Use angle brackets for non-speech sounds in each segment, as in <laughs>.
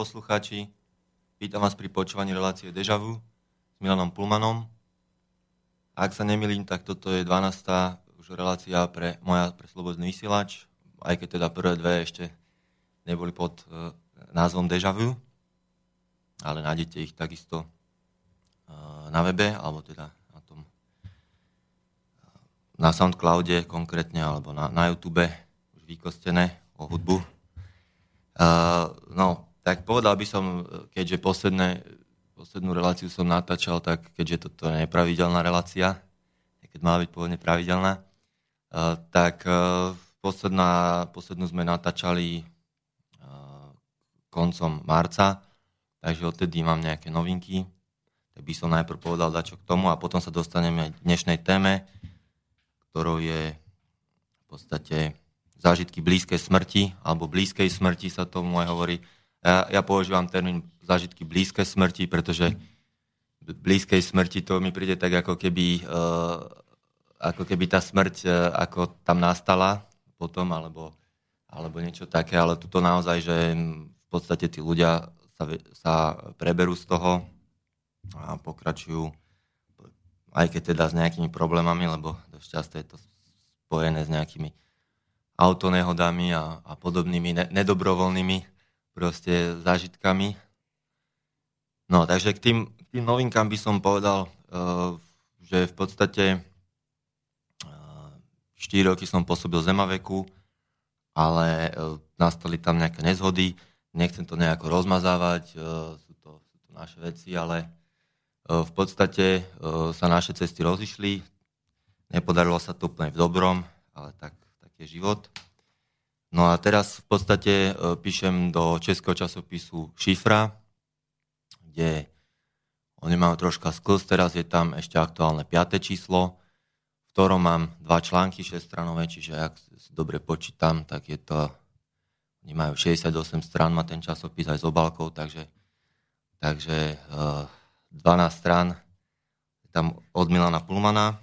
poslucháči. Vítam vás pri počúvaní relácie Dežavu s Milanom Pulmanom. Ak sa nemilím, tak toto je 12. už relácia pre moja pre Slobodný vysielač, aj keď teda prvé dve ešte neboli pod uh, názvom Dežavu, ale nájdete ich takisto uh, na webe, alebo teda na tom uh, na Soundcloude konkrétne, alebo na, na YouTube už vykostené o hudbu Uh, no, tak povedal by som, keďže posledné, poslednú reláciu som natáčal, tak keďže toto je nepravidelná relácia, keď má byť pôvodne pravidelná, uh, tak uh, posledná, poslednú sme natáčali uh, koncom marca, takže odtedy mám nejaké novinky, tak by som najprv povedal dačo k tomu a potom sa dostaneme k dnešnej téme, ktorou je v podstate zážitky blízkej smrti, alebo blízkej smrti sa tomu aj hovorí. Ja, ja používam termín zážitky blízkej smrti, pretože blízkej smrti to mi príde tak, ako keby, uh, ako keby tá smrť uh, ako tam nastala potom, alebo, alebo niečo také, ale tuto naozaj, že v podstate tí ľudia sa, sa preberú z toho a pokračujú, aj keď teda s nejakými problémami, lebo dosť často je to spojené s nejakými autonehodami a, a podobnými ne, nedobrovoľnými proste zážitkami. No, takže k tým, k tým novinkám by som povedal, uh, že v podstate uh, 4 roky som pôsobil Zemaveku, ale uh, nastali tam nejaké nezhody, nechcem to nejako rozmazávať, uh, sú, to, sú to naše veci, ale uh, v podstate uh, sa naše cesty rozišli, nepodarilo sa to úplne v dobrom, ale tak je život. No a teraz v podstate e, píšem do českého časopisu Šifra, kde oni majú troška sklz, teraz je tam ešte aktuálne 5. číslo, v ktorom mám dva články 6-stranové, čiže ak si dobre počítam, tak je to, oni majú 68 strán, má ten časopis aj s obálkou, takže, takže 12 e, strán tam od Milana Pulmana.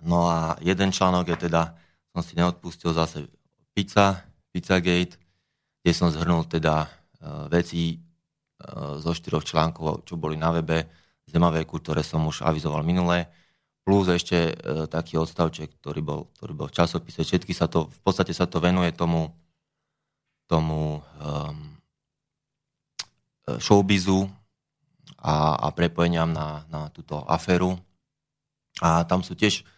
No a jeden článok je teda som si neodpustil zase Pizza, Pizzagate, kde som zhrnul teda uh, veci uh, zo štyroch článkov, čo boli na webe Zemaveku, ktoré som už avizoval minulé, plus ešte uh, taký odstavček, ktorý bol, ktorý bol v časopise. Všetky sa to, v podstate sa to venuje tomu, tomu um, showbizu a, a prepojeniam na, na túto aféru. A tam sú tiež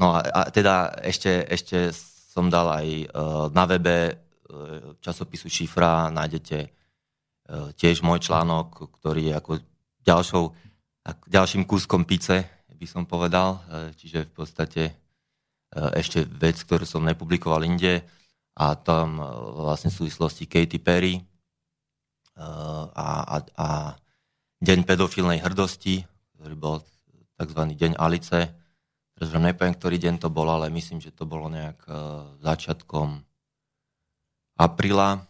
No a, a teda ešte, ešte som dal aj uh, na webe uh, časopisu Šifra, nájdete uh, tiež môj článok, ktorý je ako ďalšou, ďalším kúskom pice, by som povedal. Čiže v podstate ešte vec, ktorú som nepublikoval inde a tam vlastne v súvislosti Katy Perry a, a, a Deň pedofilnej hrdosti, ktorý bol tzv. Deň Alice, Teraz nepoviem, ktorý deň to bol, ale myslím, že to bolo nejak uh, začiatkom apríla.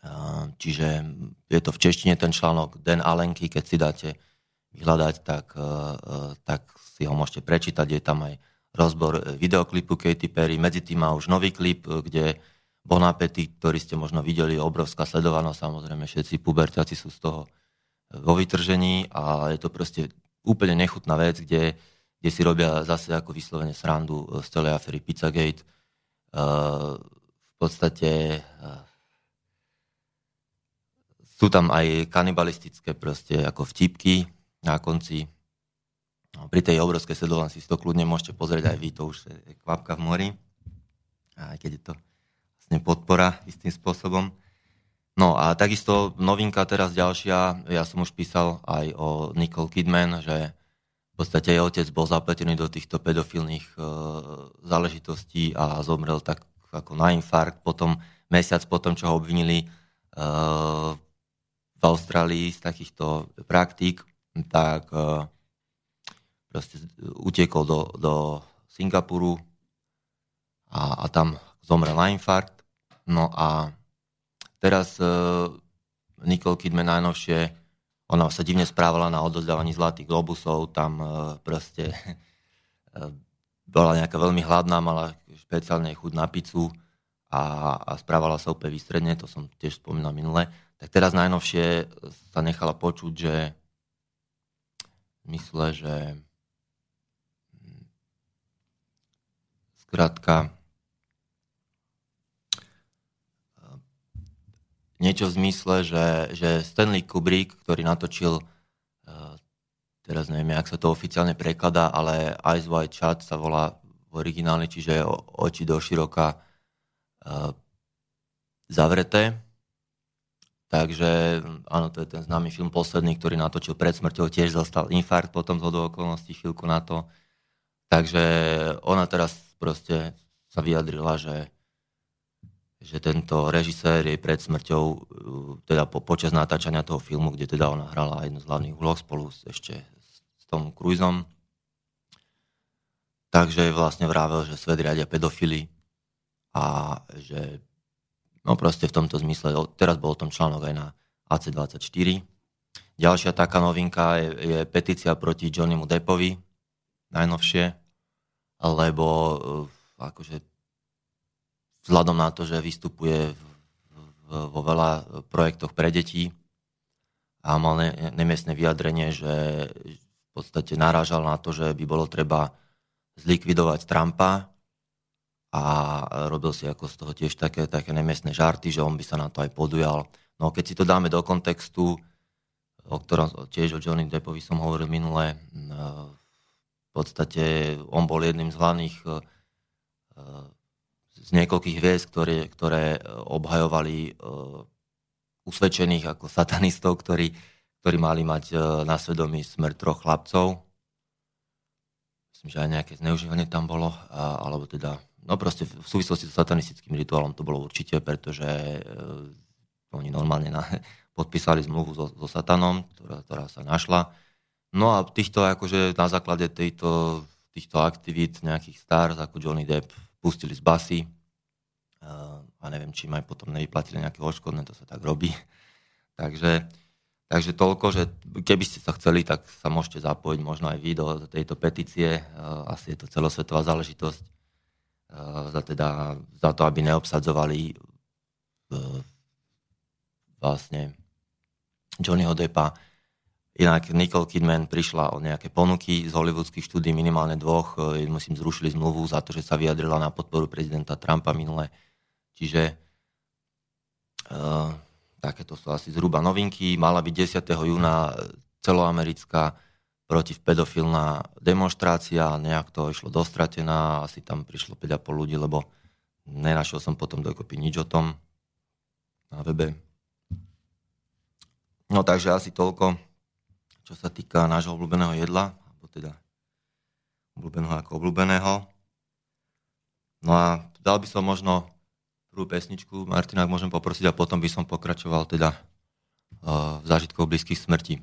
Uh, čiže je to v češtine ten článok Den Alenky, keď si dáte vyhľadať, tak, uh, tak si ho môžete prečítať. Je tam aj rozbor videoklipu Katy Perry. Medzi tým má už nový klip, kde Bon Appetit, ktorý ste možno videli, obrovská sledovanosť, samozrejme všetci pubertáci sú z toho vo vytržení a je to proste úplne nechutná vec, kde kde si robia zase ako vyslovene srandu z celej afery Pizzagate. Uh, v podstate uh, sú tam aj kanibalistické proste ako vtipky na konci. No, pri tej obrovskej sledovanosti si to kľudne môžete pozrieť aj vy, to už je kvapka v mori. Aj keď je to vlastne podpora istým spôsobom. No a takisto novinka teraz ďalšia, ja som už písal aj o Nicole Kidman, že v podstate jej otec bol zapletený do týchto pedofilných e, záležitostí a zomrel tak ako na infarkt. Potom, mesiac potom, čo ho obvinili e, v Austrálii z takýchto praktík, tak e, proste utiekol do, do Singapuru a, a tam zomrel na infarkt. No a teraz e, Nicole Kidman najnovšie ona sa divne správala na odozdávaní zlatých globusov, tam e, proste <laughs> e, bola nejaká veľmi hladná, mala špeciálne chuť na pizzu a, a správala sa úplne výstredne, to som tiež spomínal minule, tak teraz najnovšie sa nechala počuť, že mysle, že zkrátka niečo v zmysle, že, že Stanley Kubrick, ktorý natočil, uh, teraz neviem, jak sa to oficiálne prekladá, ale Eyes Wide Shut sa volá v origináli, čiže oči do široka uh, zavreté. Takže áno, to je ten známy film posledný, ktorý natočil pred smrťou, tiež zostal infarkt potom z okolností chvíľku na to. Takže ona teraz proste sa vyjadrila, že že tento režisér jej pred smrťou, uh, teda po, počas natáčania toho filmu, kde teda ona hrala jednu z hlavných úloh spolu s, ešte s Tom Cruiseom, takže vlastne vravel, že svet riadia pedofily a že no proste v tomto zmysle, teraz bol o tom článok aj na AC24. Ďalšia taká novinka je, je petícia proti Johnnymu Deppovi, najnovšie, lebo uh, akože vzhľadom na to, že vystupuje vo veľa projektoch pre deti a mal ne, nemiestne vyjadrenie, že v podstate narážal na to, že by bolo treba zlikvidovať Trumpa a robil si ako z toho tiež také, také nemiestne žarty, že on by sa na to aj podujal. No keď si to dáme do kontextu, o ktorom tiež o Johnny Deppovi som hovoril minule, v podstate on bol jedným z hlavných z niekoľkých hviezd, ktoré, ktoré e, obhajovali uh, usvedčených ako satanistov, ktorí, ktorí mali mať uh, na svedomí smrť troch chlapcov. Myslím, že aj nejaké zneužívanie tam bolo, alebo teda, no proste v súvislosti s satanistickým rituálom to bolo určite, pretože oni normálne na, <laughs> podpísali zmluvu so, so satanom, ktorá, ktorá sa našla. No a týchto, akože na základe tejto, týchto aktivít nejakých stars ako Johnny Depp pustili z basy, a neviem, či aj potom nevyplatili nejaké odškodné, to sa tak robí. <laughs> Takže, takže toľko, že keby ste sa chceli, tak sa môžete zapojiť možno aj vy do, tejto petície. Asi je to celosvetová záležitosť za, teda, za to, aby neobsadzovali vlastne Johnnyho Deppa. Inak Nicole Kidman prišla o nejaké ponuky z hollywoodských štúdí, minimálne dvoch. Musím zrušili zmluvu za to, že sa vyjadrila na podporu prezidenta Trumpa minule. Čiže uh, takéto sú asi zhruba novinky. Mala byť 10. júna celoamerická protivpedofilná demonstrácia, nejak to išlo dostratená, asi tam prišlo 5,5 ľudí, lebo nenašiel som potom dokopy nič o tom na webe. No takže asi toľko, čo sa týka nášho obľúbeného jedla, alebo teda obľúbeného ako obľúbeného. No a dal by som možno prvú pesničku, Martina, ak môžem poprosiť, a potom by som pokračoval teda uh, v zážitkoch blízkych smrti.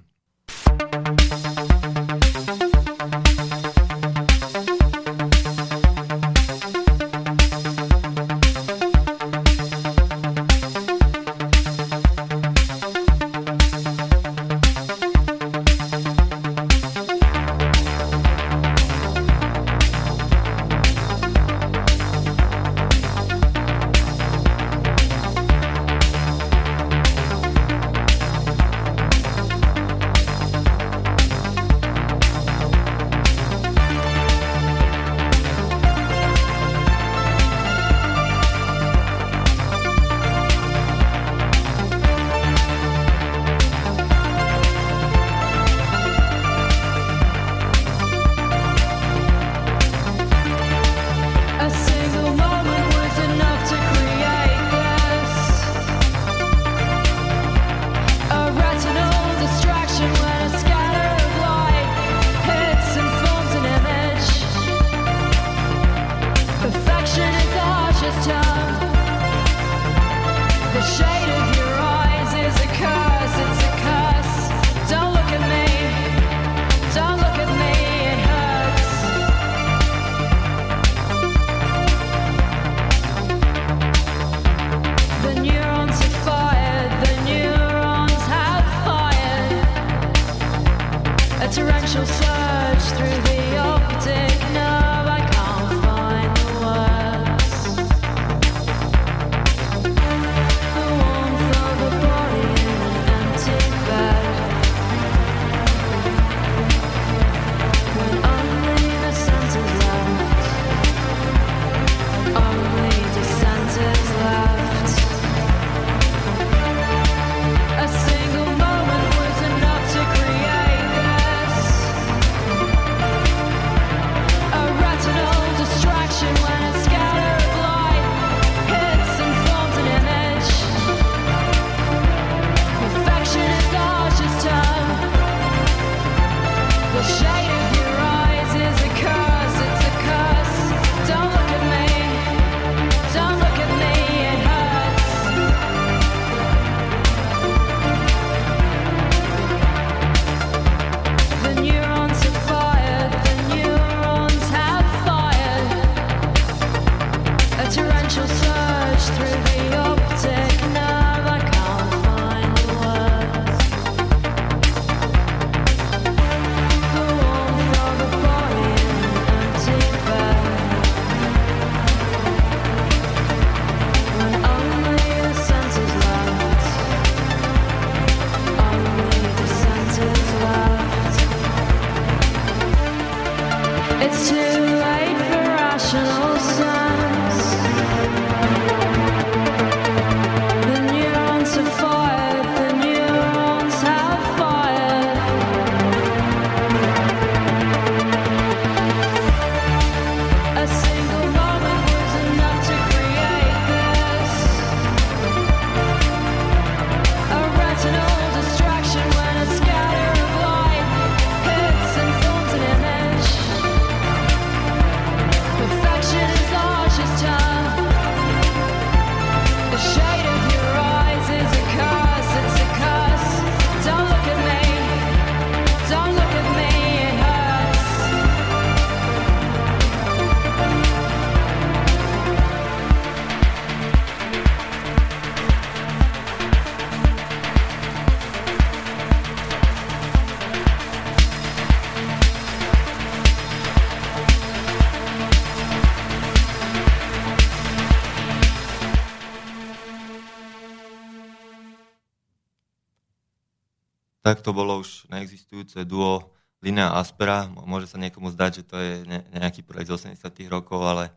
Tak to bolo už neexistujúce duo Linea Aspera. Môže sa niekomu zdať, že to je nejaký projekt z 80 rokov, ale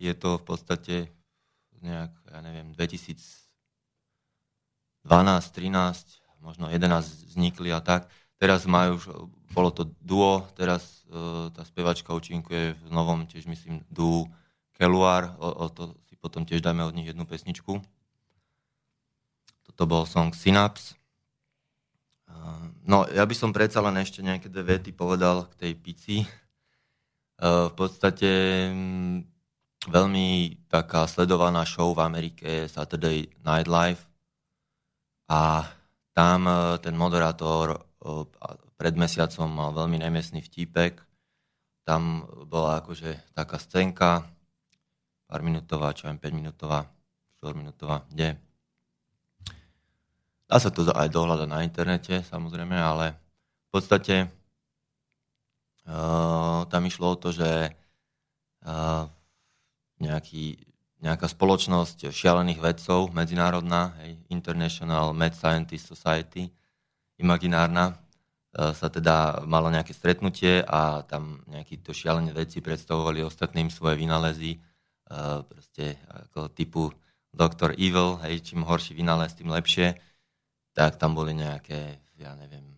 je to v podstate nejak, ja neviem, 2012, 13, možno 11 vznikli a tak. Teraz majú bolo to duo, teraz uh, tá spevačka účinkuje v novom, tiež myslím, duo Keluar, o, o to si potom tiež dáme od nich jednu pesničku. Toto bol song Synapse. No, ja by som predsa len ešte nejaké dve vety povedal k tej pici. E, v podstate mm, veľmi taká sledovaná show v Amerike je Saturday Night Live a tam e, ten moderátor e, pred mesiacom mal veľmi nemiestný vtípek. Tam bola akože taká scénka, pár minútová, čo viem, 5 minútová, 4 minútová, kde Dá sa to aj dohľadať na internete, samozrejme, ale v podstate uh, tam išlo o to, že uh, nejaký, nejaká spoločnosť šialených vedcov, medzinárodná, hej, International Mad Scientist Society, imaginárna, uh, sa teda malo nejaké stretnutie a tam nejakí to šialené vedci predstavovali ostatným svoje vynálezy, uh, proste ako typu Dr. Evil, hej, čím horší vynález, tým lepšie tak tam boli nejaké, ja neviem,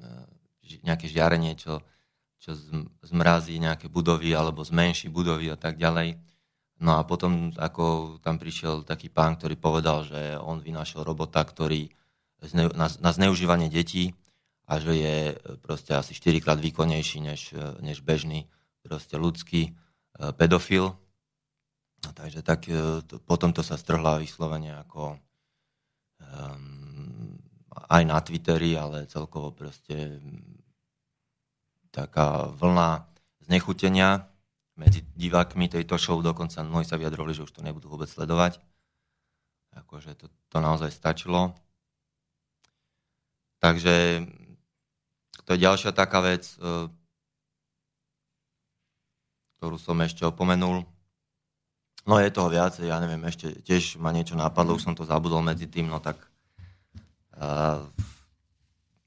e, nejaké žiarenie, čo, čo zmrazí nejaké budovy alebo zmenší budovy a tak ďalej. No a potom ako tam prišiel taký pán, ktorý povedal, že on vynašiel robota, ktorý na, na zneužívanie detí a že je proste asi 4 krát výkonnejší než, než bežný proste ľudský e, pedofil. No, takže tak e, to, potom to sa strhla vyslovene ako um, aj na Twitteri, ale celkovo proste taká vlna znechutenia medzi divákmi tejto show, dokonca mnohí sa vyjadrovali, že už to nebudú vôbec sledovať. Akože to, to naozaj stačilo. Takže to je ďalšia taká vec, e, ktorú som ešte opomenul. No je toho viacej, ja neviem, ešte tiež ma niečo napadlo, už som to zabudol medzi tým, no tak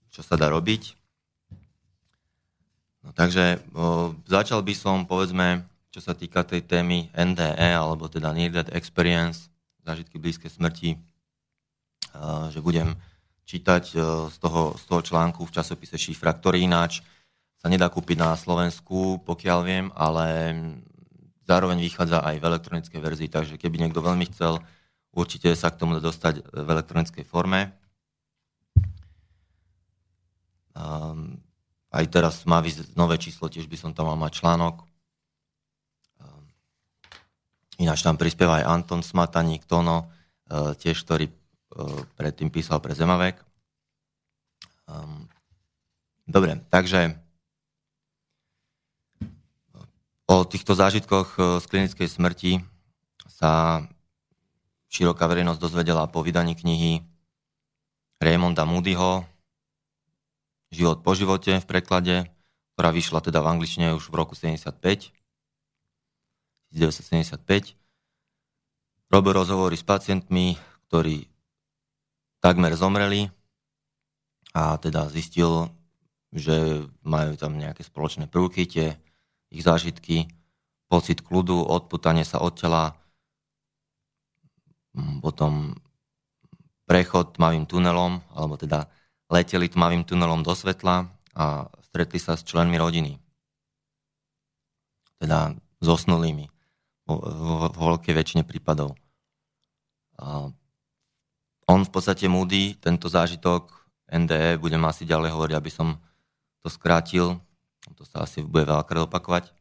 čo sa dá robiť. No, takže začal by som, povedzme, čo sa týka tej témy NDE, alebo teda Near Death Experience, zážitky blízke smrti, o, že budem čítať z, toho, z toho článku v časopise Šifra, ktorý ináč sa nedá kúpiť na Slovensku, pokiaľ viem, ale zároveň vychádza aj v elektronickej verzii, takže keby niekto veľmi chcel, určite sa k tomu dostať v elektronickej forme. Um, aj teraz má vyzť nové číslo, tiež by som tam mal mať článok. Um, ináč tam prispieva aj Anton Smataník, Tono, uh, tiež, ktorý uh, predtým písal pre Zemavek. Um, dobre, takže o týchto zážitkoch uh, z klinickej smrti sa široká verejnosť dozvedela po vydaní knihy Raymonda Moodyho, Život po živote v preklade, ktorá vyšla teda v angličtine už v roku 75, 1975. Robil rozhovory s pacientmi, ktorí takmer zomreli a teda zistil, že majú tam nejaké spoločné prvky, tie ich zážitky, pocit kľudu, odputanie sa od tela, potom prechod tmavým tunelom, alebo teda leteli tmavým tunelom do svetla a stretli sa s členmi rodiny. Teda zosnulými vo, vo, veľkej väčšine prípadov. A on v podstate Moody, tento zážitok NDE, budem asi ďalej hovoriť, aby som to skrátil, to sa asi bude veľakrát opakovať.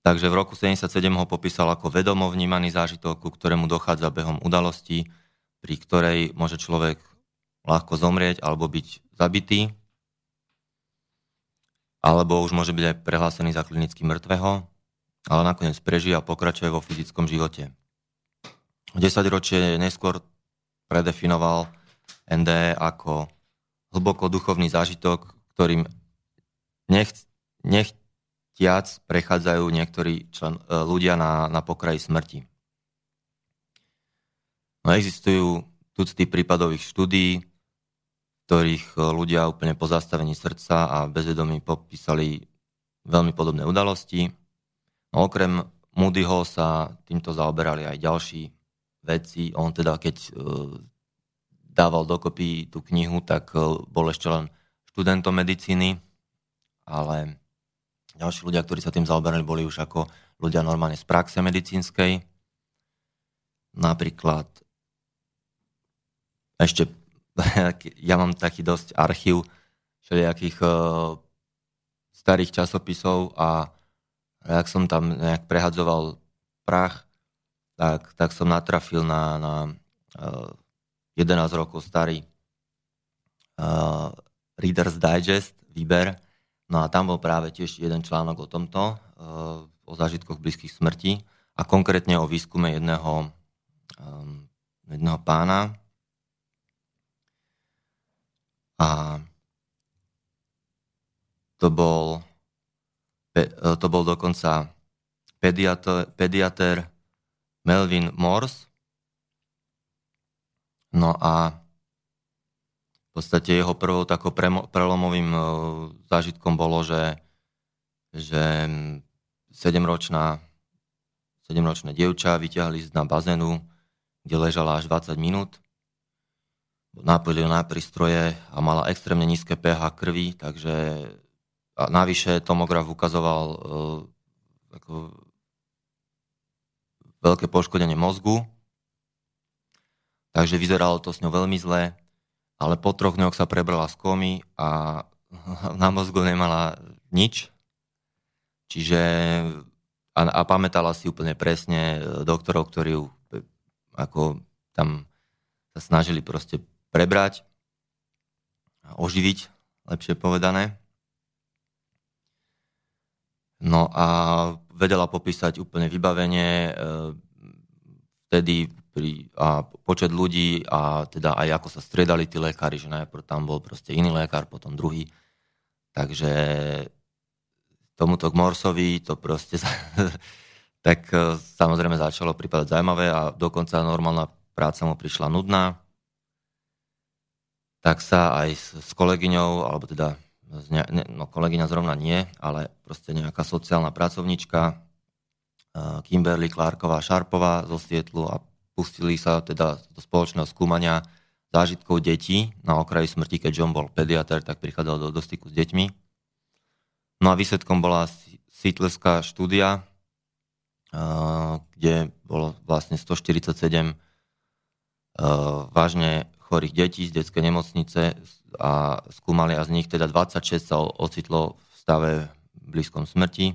Takže v roku 77 ho popísal ako vedomo vnímaný zážitok, ku ktorému dochádza behom udalostí, pri ktorej môže človek ľahko zomrieť alebo byť zabitý, alebo už môže byť aj prehlásený za klinicky mŕtvého, ale nakoniec prežije a pokračuje vo fyzickom živote. 10 ročie neskôr predefinoval NDE ako hlboko duchovný zážitok, ktorým nech, nechtiac prechádzajú niektorí člen, e, ľudia na, na pokraji smrti. No, existujú tucty prípadových štúdií, ktorých e, ľudia úplne po zastavení srdca a bezvedomí popísali veľmi podobné udalosti. No, okrem Moodyho sa týmto zaoberali aj ďalší veci. On teda, keď e, dával dokopy tú knihu, tak e, bol ešte len študentom medicíny, ale ďalší ľudia, ktorí sa tým zaoberali, boli už ako ľudia normálne z praxe medicínskej. Napríklad ešte <laughs> ja mám taký dosť archív všelijakých uh, starých časopisov a ak som tam nejak prehadzoval prach, tak, tak som natrafil na, na uh, 11 rokov starý uh, Reader's Digest, výber. No a tam bol práve tiež jeden článok o tomto, uh, o zážitkoch blízkych smrti a konkrétne o výskume jedného, um, jedného pána, a to bol, e, to bol dokonca pediater, pediater Melvin Morse. No a v podstate jeho prvou takou prelomovým e, zážitkom bolo, že, že 7-ročná 7-ročné dievča vyťahli z na bazénu, kde ležala až 20 minút nápojili na prístroje a mala extrémne nízke pH krvi, takže a navyše tomograf ukazoval uh, ako veľké poškodenie mozgu, takže vyzeralo to s ňou veľmi zle, ale po troch dňoch sa prebrala z komy a <laughs> na mozgu nemala nič, čiže a, a pamätala si úplne presne doktorov, ktorí ju ako tam sa snažili proste prebrať, oživiť, lepšie povedané. No a vedela popísať úplne vybavenie, e, vtedy pri, a počet ľudí a teda aj ako sa striedali tí lekári, že najprv tam bol proste iný lekár, potom druhý. Takže tomuto k Morsovi to proste <laughs> tak e, samozrejme začalo pripadať zaujímavé a dokonca normálna práca mu prišla nudná tak sa aj s, s kolegyňou, alebo teda ne, no kolegyňa zrovna nie, ale proste nejaká sociálna pracovnička, Kimberly Clarková Šarpová zo Sietlu a pustili sa teda do spoločného skúmania zážitkov detí na okraji smrti, keď John bol pediatr, tak prichádzal do, do styku s deťmi. No a výsledkom bola sítleská štúdia, kde bolo vlastne 147 vážne chorých detí z detskej nemocnice a skúmali a z nich teda 26 sa ocitlo v stave blízkom smrti.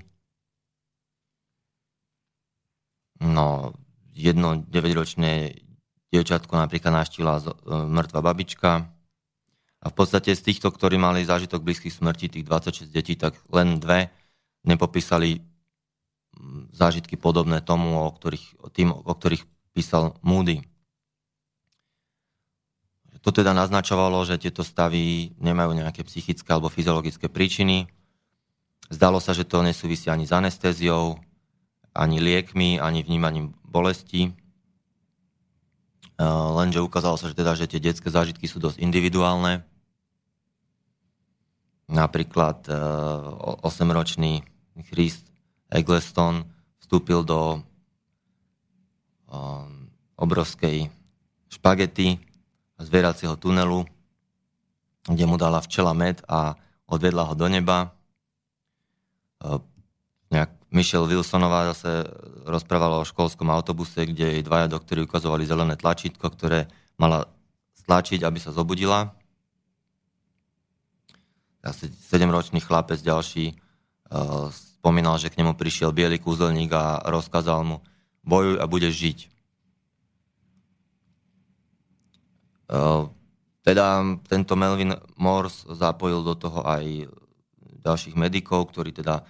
No, jedno 9-ročné dievčatko napríklad naštila e, mŕtva babička. A v podstate z týchto, ktorí mali zážitok blízkych smrti, tých 26 detí, tak len dve nepopísali zážitky podobné tomu, o ktorých, tým, o ktorých písal Moody. To teda naznačovalo, že tieto stavy nemajú nejaké psychické alebo fyziologické príčiny. Zdalo sa, že to nesúvisí ani s anestéziou, ani liekmi, ani vnímaním bolesti. E, lenže ukázalo sa, že, teda, že tie detské zážitky sú dosť individuálne. Napríklad 8-ročný e, Christ Eggleston vstúpil do um, obrovskej špagety zvieracieho tunelu, kde mu dala včela med a odvedla ho do neba. Uh, nejak Michelle Wilsonová zase rozprávala o školskom autobuse, kde jej dvaja doktori ukazovali zelené tlačítko, ktoré mala stlačiť, aby sa zobudila. Asi 7-ročný chlapec ďalší uh, spomínal, že k nemu prišiel biely kúzelník a rozkázal mu bojuj a budeš žiť. Uh, teda tento Melvin Morse zapojil do toho aj ďalších medikov, ktorí teda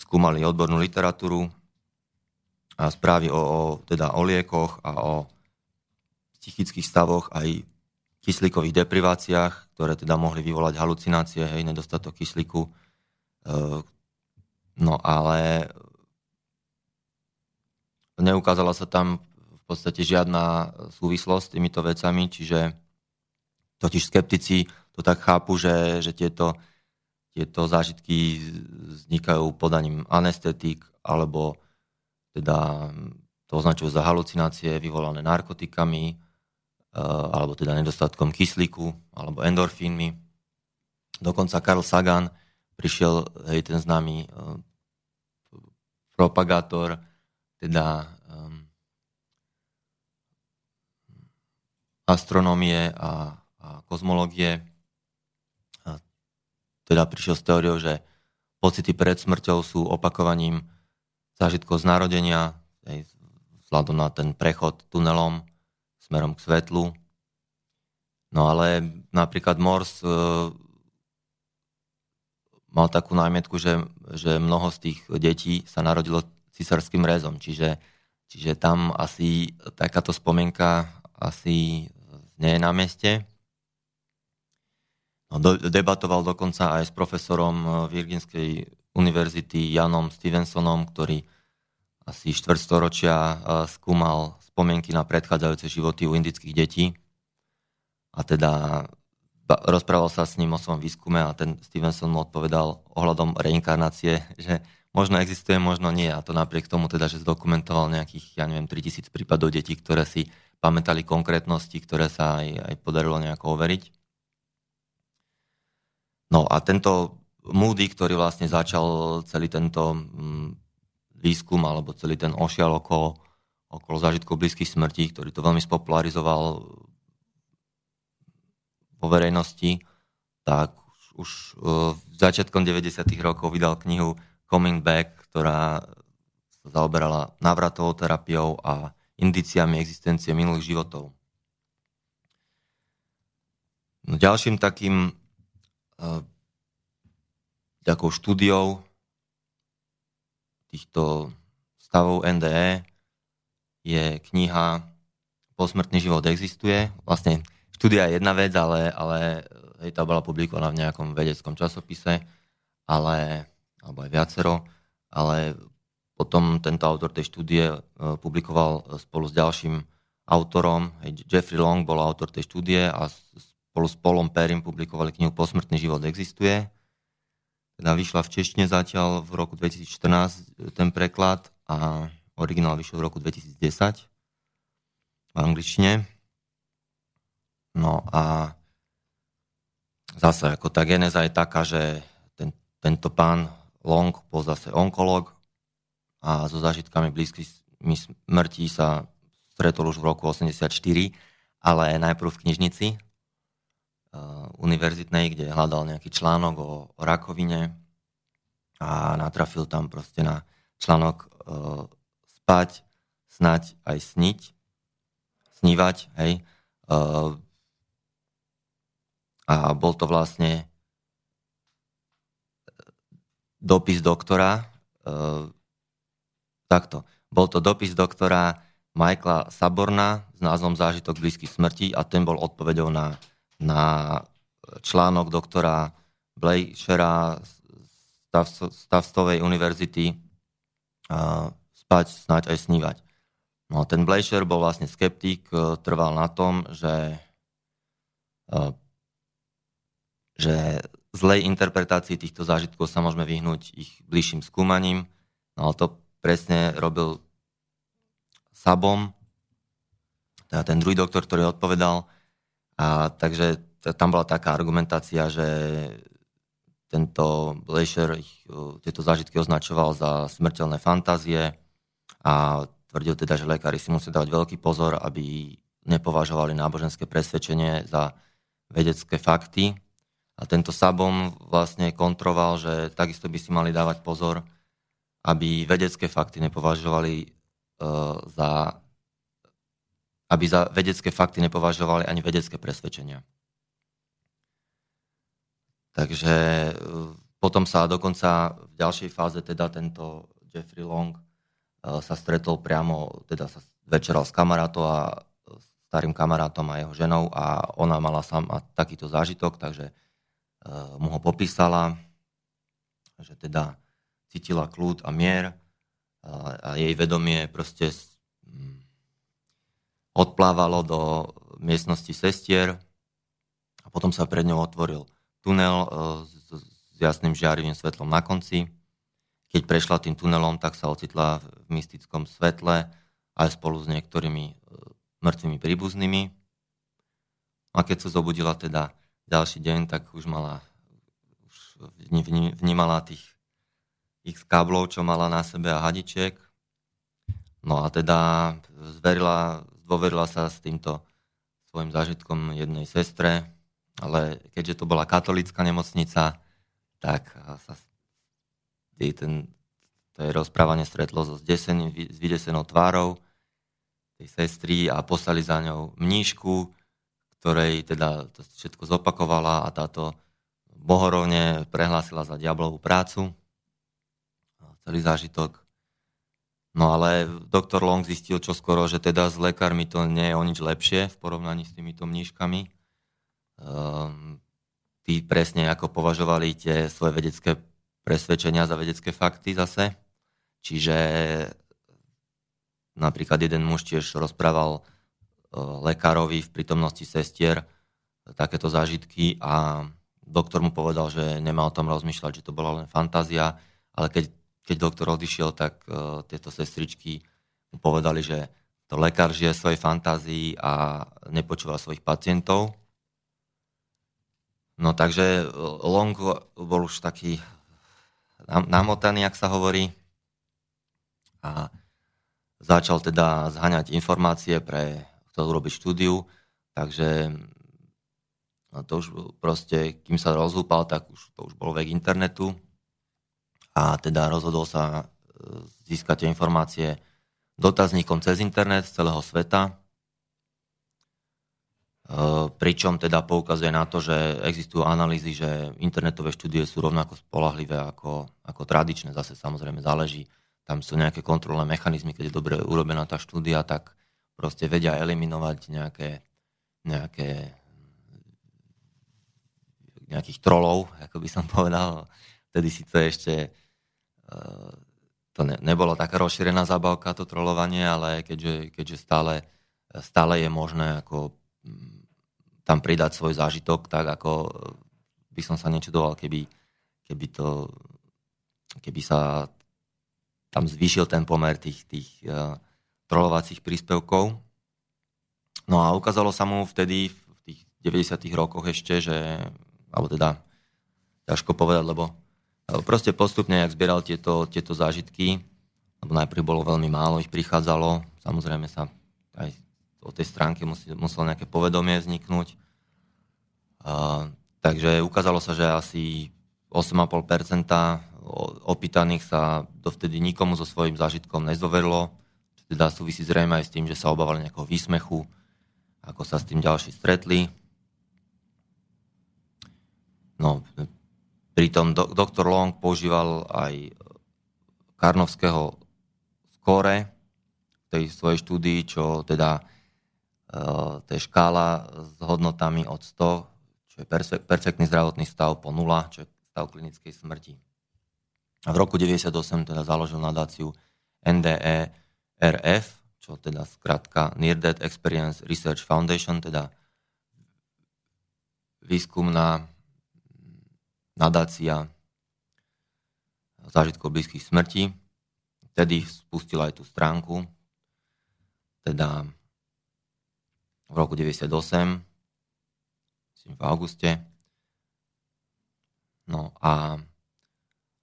skúmali odbornú literatúru a správy o, o, teda o liekoch a o psychických stavoch aj kyslíkových depriváciách, ktoré teda mohli vyvolať halucinácie, hej, nedostatok kyslíku. E, no ale neukázala sa tam v podstate žiadna súvislosť s týmito vecami, čiže totiž skeptici to tak chápu, že, že tieto, tieto zážitky vznikajú podaním anestetík alebo teda to označujú za halucinácie vyvolané narkotikami, Eh, alebo teda nedostatkom kyslíku alebo endorfínmi. Dokonca Carl Sagan prišiel, hej, ten známy uh, propagátor, teda um, astronómie a, a kozmológie. A teda prišiel s teóriou, že pocity pred smrťou sú opakovaním zážitkov z narodenia, vzhľadom na ten prechod tunelom smerom k svetlu. No ale napríklad Morse e, mal takú námietku, že, že mnoho z tých detí sa narodilo císarským rezom, čiže, čiže tam asi takáto spomienka asi nie je na mieste. No, do, debatoval dokonca aj s profesorom Virginskej univerzity Janom Stevensonom, ktorý asi štvrtstoročia e, skúmal spomienky na predchádzajúce životy u indických detí. A teda rozprával sa s ním o svojom výskume a ten Stevenson mu odpovedal ohľadom reinkarnácie, <laughs> že možno existuje, možno nie. A to napriek tomu teda, že zdokumentoval nejakých, ja neviem, 3000 prípadov detí, ktoré si pamätali konkrétnosti, ktoré sa aj, aj podarilo nejako overiť. No a tento Moody, ktorý vlastne začal celý tento mm, výskum alebo celý ten ošial okolo okolo zážitkov blízkych smrti, ktorý to veľmi spopularizoval vo verejnosti, tak už, v začiatkom 90. rokov vydal knihu Coming Back, ktorá sa zaoberala návratovou terapiou a indiciami existencie minulých životov. No, ďalším takým takou štúdiou týchto stavov NDE je kniha Posmrtný život existuje. Vlastne štúdia je jedna vec, ale, ale hej, tá bola publikovaná v nejakom vedeckom časopise, ale, alebo aj viacero, ale potom tento autor tej štúdie uh, publikoval spolu s ďalším autorom, Jeffrey Long bol autor tej štúdie a spolu s Paulom Perim publikovali knihu Posmrtný život existuje. Teda vyšla v češtine zatiaľ v roku 2014 ten preklad a Originál vyšiel v roku 2010 v angličtine. No a zase ako tá geneza je taká, že ten, tento pán Long bol zase onkolog a so zážitkami blízky smrti sa stretol už v roku 84, ale najprv v knižnici uh, univerzitnej, kde hľadal nejaký článok o, o rakovine a natrafil tam proste na článok uh, spať, snať aj sniť, snívať, hej. Uh, a bol to vlastne dopis doktora, uh, takto, bol to dopis doktora Michaela Saborna s názvom Zážitok blízky smrti a ten bol odpovedou na, na článok doktora Blejšera z Stavstovej univerzity uh, spať, snáď aj snívať. No ten Blaisher bol vlastne skeptik, e, trval na tom, že, e, že zlej interpretácii týchto zážitkov sa môžeme vyhnúť ich bližším skúmaním. No ale to presne robil Sabom, teda ten druhý doktor, ktorý odpovedal. A takže tam bola taká argumentácia, že tento Leisure ich, tieto zážitky označoval za smrteľné fantázie a tvrdil teda, že lekári si musia dávať veľký pozor, aby nepovažovali náboženské presvedčenie za vedecké fakty. A tento Sabom vlastne kontroval, že takisto by si mali dávať pozor, aby vedecké fakty nepovažovali uh, za aby za vedecké fakty nepovažovali ani vedecké presvedčenia. Takže uh, potom sa dokonca v ďalšej fáze teda tento Jeffrey Long uh, sa stretol priamo, teda sa večeral s kamarátom a starým kamarátom a jeho ženou a ona mala sama takýto zážitok, takže mu ho popísala, že teda cítila kľud a mier a, a jej vedomie proste mm, odplávalo do miestnosti sestier a potom sa pred ňou otvoril tunel uh, s, s jasným žiarivým svetlom na konci. Keď prešla tým tunelom, tak sa ocitla v mystickom svetle aj spolu s niektorými uh, mŕtvými príbuznými. A keď sa zobudila teda ďalší deň, tak už mala už vnímala tých x káblov, čo mala na sebe a hadičiek. No a teda zverila, zdôverila sa s týmto svojim zážitkom jednej sestre, ale keďže to bola katolická nemocnica, tak sa ten, to je rozprávanie stretlo so zdeseným, s vydesenou tvárou tej sestry a poslali za ňou mníšku, ktorej teda to všetko zopakovala a táto bohorovne prehlásila za diablovú prácu, celý zážitok. No ale doktor Long zistil čo skoro, že teda s lekármi to nie je o nič lepšie v porovnaní s týmito mníškami. Um, tí presne ako považovali tie svoje vedecké presvedčenia za vedecké fakty zase. Čiže Napríklad jeden muž tiež rozprával e, lekárovi v prítomnosti sestier takéto zážitky a doktor mu povedal, že nemá o tom rozmýšľať, že to bola len fantázia, ale keď, keď doktor odišiel, tak uh, tieto sestričky mu povedali, že to lekár žije svojej fantázii a nepočúva svojich pacientov. No takže e, Long bol už taký namotaný, ak sa hovorí. A začal teda zhaňať informácie pre, chcel urobiť štúdiu, takže no to už proste, kým sa rozhúpal, tak už, to už bol vek internetu a teda rozhodol sa e, získať tie informácie dotazníkom cez internet z celého sveta, e, pričom teda poukazuje na to, že existujú analýzy, že internetové štúdie sú rovnako spolahlivé ako, ako tradičné. Zase samozrejme záleží tam sú nejaké kontrolné mechanizmy, keď je dobre urobená tá štúdia, tak proste vedia eliminovať nejaké, nejaké nejakých trolov, ako by som povedal. Vtedy síce ešte uh, to ne, nebola taká rozšírená zábavka, to trolovanie, ale keďže, keďže stále, stále je možné ako um, tam pridať svoj zážitok, tak ako by som sa nečudoval, keby, keby to keby sa tam zvýšil ten pomer tých, tých uh, trolovacích príspevkov. No a ukázalo sa mu vtedy v tých 90. rokoch ešte, že, alebo teda ťažko povedať, lebo proste postupne, jak zbieral tieto, tieto zážitky, lebo najprv bolo veľmi málo, ich prichádzalo, samozrejme sa aj o tej stránke musel, muselo nejaké povedomie vzniknúť. Uh, takže ukázalo sa, že asi 8,5% opýtaných sa dovtedy nikomu so svojím zážitkom nezdoverilo, čo teda súvisí zrejme aj s tým, že sa obávali nejakého výsmechu, ako sa s tým ďalší stretli. No, pritom do, doktor Long používal aj Karnovského skóre v tej svojej štúdii, čo teda e, to je škála s hodnotami od 100, čo je perfektný zdravotný stav po 0, čo je stav klinickej smrti. A v roku 98 teda založil nadáciu NDE RF, čo teda skratka Near Death Experience Research Foundation, teda výskumná nadácia zážitkov blízkych smrti. Vtedy spustila aj tú stránku, teda v roku 98, myslím v auguste. No a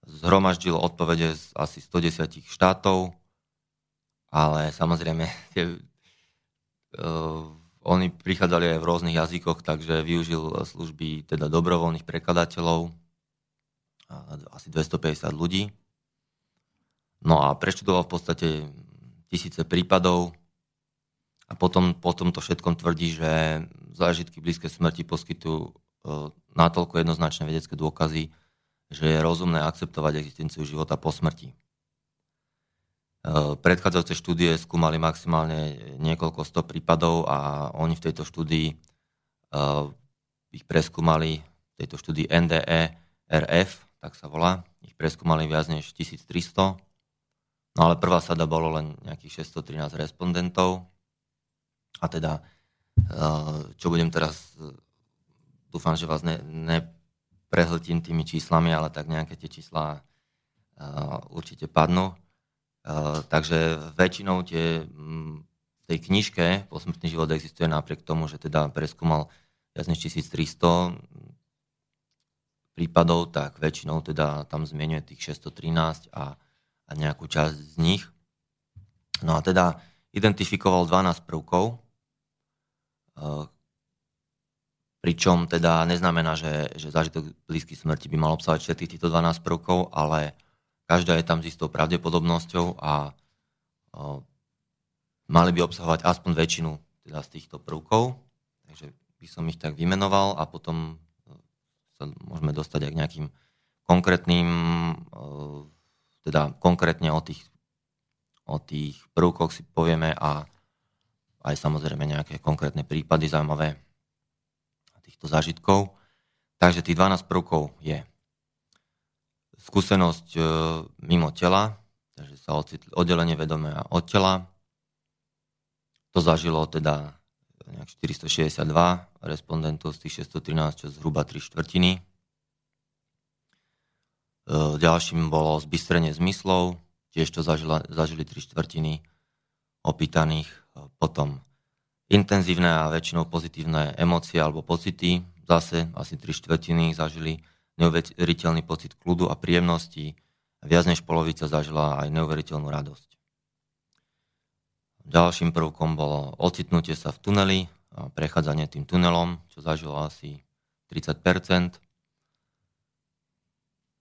zhromaždil odpovede z asi 110 štátov, ale samozrejme <laughs> tie, uh, oni prichádzali aj v rôznych jazykoch, takže využil služby teda dobrovoľných prekladateľov, asi 250 ľudí. No a preštudoval v podstate tisíce prípadov a potom po tomto všetkom tvrdí, že zážitky blízke smrti poskytujú uh, natoľko jednoznačné vedecké dôkazy, že je rozumné akceptovať existenciu života po smrti. E, predchádzajúce štúdie skúmali maximálne niekoľko sto prípadov a oni v tejto štúdii e, ich preskúmali, v tejto štúdii NDE RF, tak sa volá, ich preskúmali viac než 1300, no ale prvá sada bolo len nejakých 613 respondentov. A teda, e, čo budem teraz, dúfam, že vás ne, tými číslami, ale tak nejaké tie čísla uh, určite padnú. Takže väčšinou tie, m, v tej knižke Posmrtný život existuje napriek tomu, že teda preskúmal viac než 1300 prípadov, tak väčšinou teda tam zmienuje tých 613 a, a nejakú časť z nich. No a teda identifikoval 12 prvkov, uh, Pričom teda neznamená, že, že zážitok blízky smrti by mal obsahovať všetkých týchto 12 prvkov, ale každá je tam s istou pravdepodobnosťou a o, mali by obsahovať aspoň väčšinu teda z týchto prvkov. Takže by som ich tak vymenoval a potom sa môžeme dostať aj k nejakým konkrétnym, teda konkrétne o tých, o tých prvkoch si povieme a aj samozrejme nejaké konkrétne prípady zaujímavé týchto zážitkov. Takže tých 12 prvkov je skúsenosť e, mimo tela, takže sa ocitli oddelenie vedomia od tela. To zažilo teda nejak 462 respondentov z tých 613, čo zhruba 3 štvrtiny. E, ďalším bolo zbystrenie zmyslov, tiež to zažila, zažili 3 štvrtiny opýtaných. E, potom intenzívne a väčšinou pozitívne emócie alebo pocity. Zase asi tri štvrtiny zažili neuveriteľný pocit kľudu a príjemnosti. Viac než polovica zažila aj neuveriteľnú radosť. Ďalším prvkom bolo ocitnutie sa v tuneli, a prechádzanie tým tunelom, čo zažilo asi 30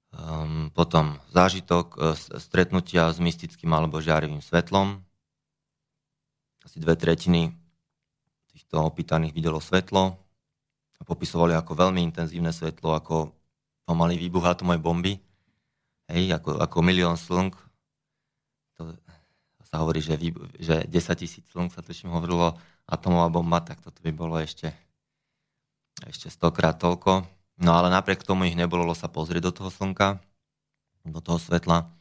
Um, ehm, potom zážitok e, stretnutia s mystickým alebo žiarivým svetlom. Asi dve tretiny týchto opýtaných videlo svetlo a popisovali ako veľmi intenzívne svetlo, ako pomalý výbuch atomovej bomby, hej, ako, ako milión slnk. Sa hovorí, že, že 10 tisíc slnk sa tuším hovorilo atomová bomba, tak toto by bolo ešte, ešte stokrát toľko. No ale napriek tomu ich nebolo sa pozrieť do toho slnka, do toho svetla.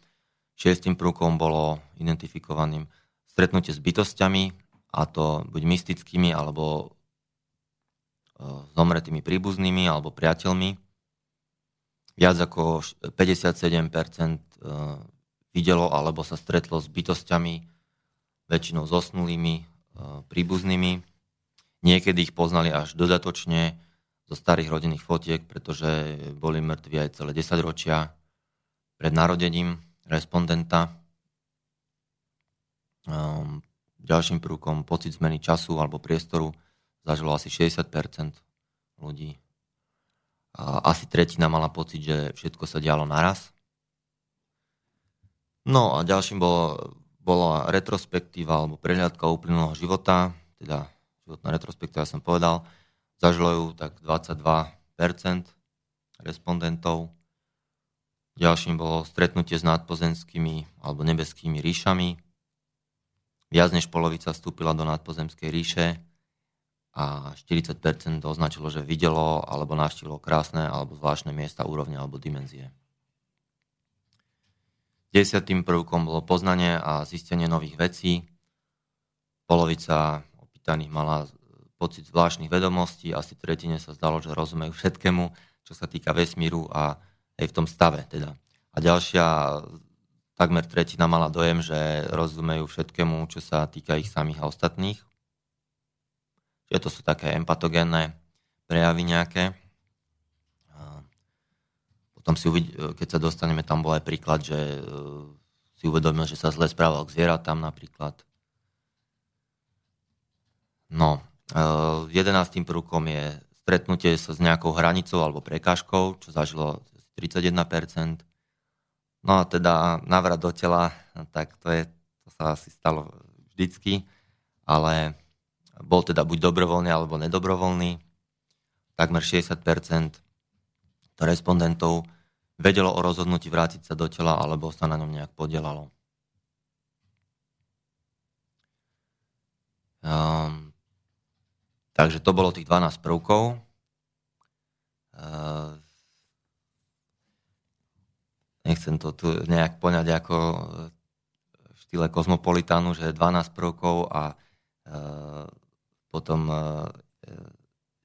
Šiestým prvkom bolo identifikovaným stretnutie s bytostiami, a to buď mystickými, alebo e, zomretými príbuznými, alebo priateľmi. Viac ako 57% e, videlo alebo sa stretlo s bytostiami, väčšinou zosnulými, e, príbuznými. Niekedy ich poznali až dodatočne zo starých rodinných fotiek, pretože boli mŕtvi aj celé 10 ročia pred narodením respondenta. Ehm, Ďalším prvkom pocit zmeny času alebo priestoru zažilo asi 60% ľudí. Asi tretina mala pocit, že všetko sa dialo naraz. No a ďalším bolo, bola retrospektíva alebo prehľadka uplynulého života, teda životná retrospektíva som povedal, zažilo ju tak 22% respondentov. Ďalším bolo stretnutie s nadpozemskými alebo nebeskými ríšami, Viac než polovica vstúpila do nadpozemskej ríše a 40% označilo, že videlo alebo navštívilo krásne alebo zvláštne miesta, úrovne alebo dimenzie. Desiatým prvkom bolo poznanie a zistenie nových vecí. Polovica opýtaných mala pocit zvláštnych vedomostí, asi tretine sa zdalo, že rozumejú všetkému, čo sa týka vesmíru a aj v tom stave. Teda. A ďalšia, takmer tretina mala dojem, že rozumejú všetkému, čo sa týka ich samých a ostatných. Čiže to sú také empatogénne prejavy nejaké. Potom si uvid- keď sa dostaneme, tam bol aj príklad, že si uvedomil, že sa zle správal k zvieratám napríklad. No, jedenáctým prvkom je stretnutie sa s nejakou hranicou alebo prekážkou, čo zažilo 31%. No a teda návrat do tela, tak to, je, to sa asi stalo vždycky, ale bol teda buď dobrovoľný alebo nedobrovoľný. Takmer 60% respondentov vedelo o rozhodnutí vrátiť sa do tela alebo sa na ňom nejak podielalo. Um, Takže to bolo tých 12 prvkov. Ehm, nechcem to tu nejak poňať ako v štýle kozmopolitánu, že 12 prvkov a ehm, potom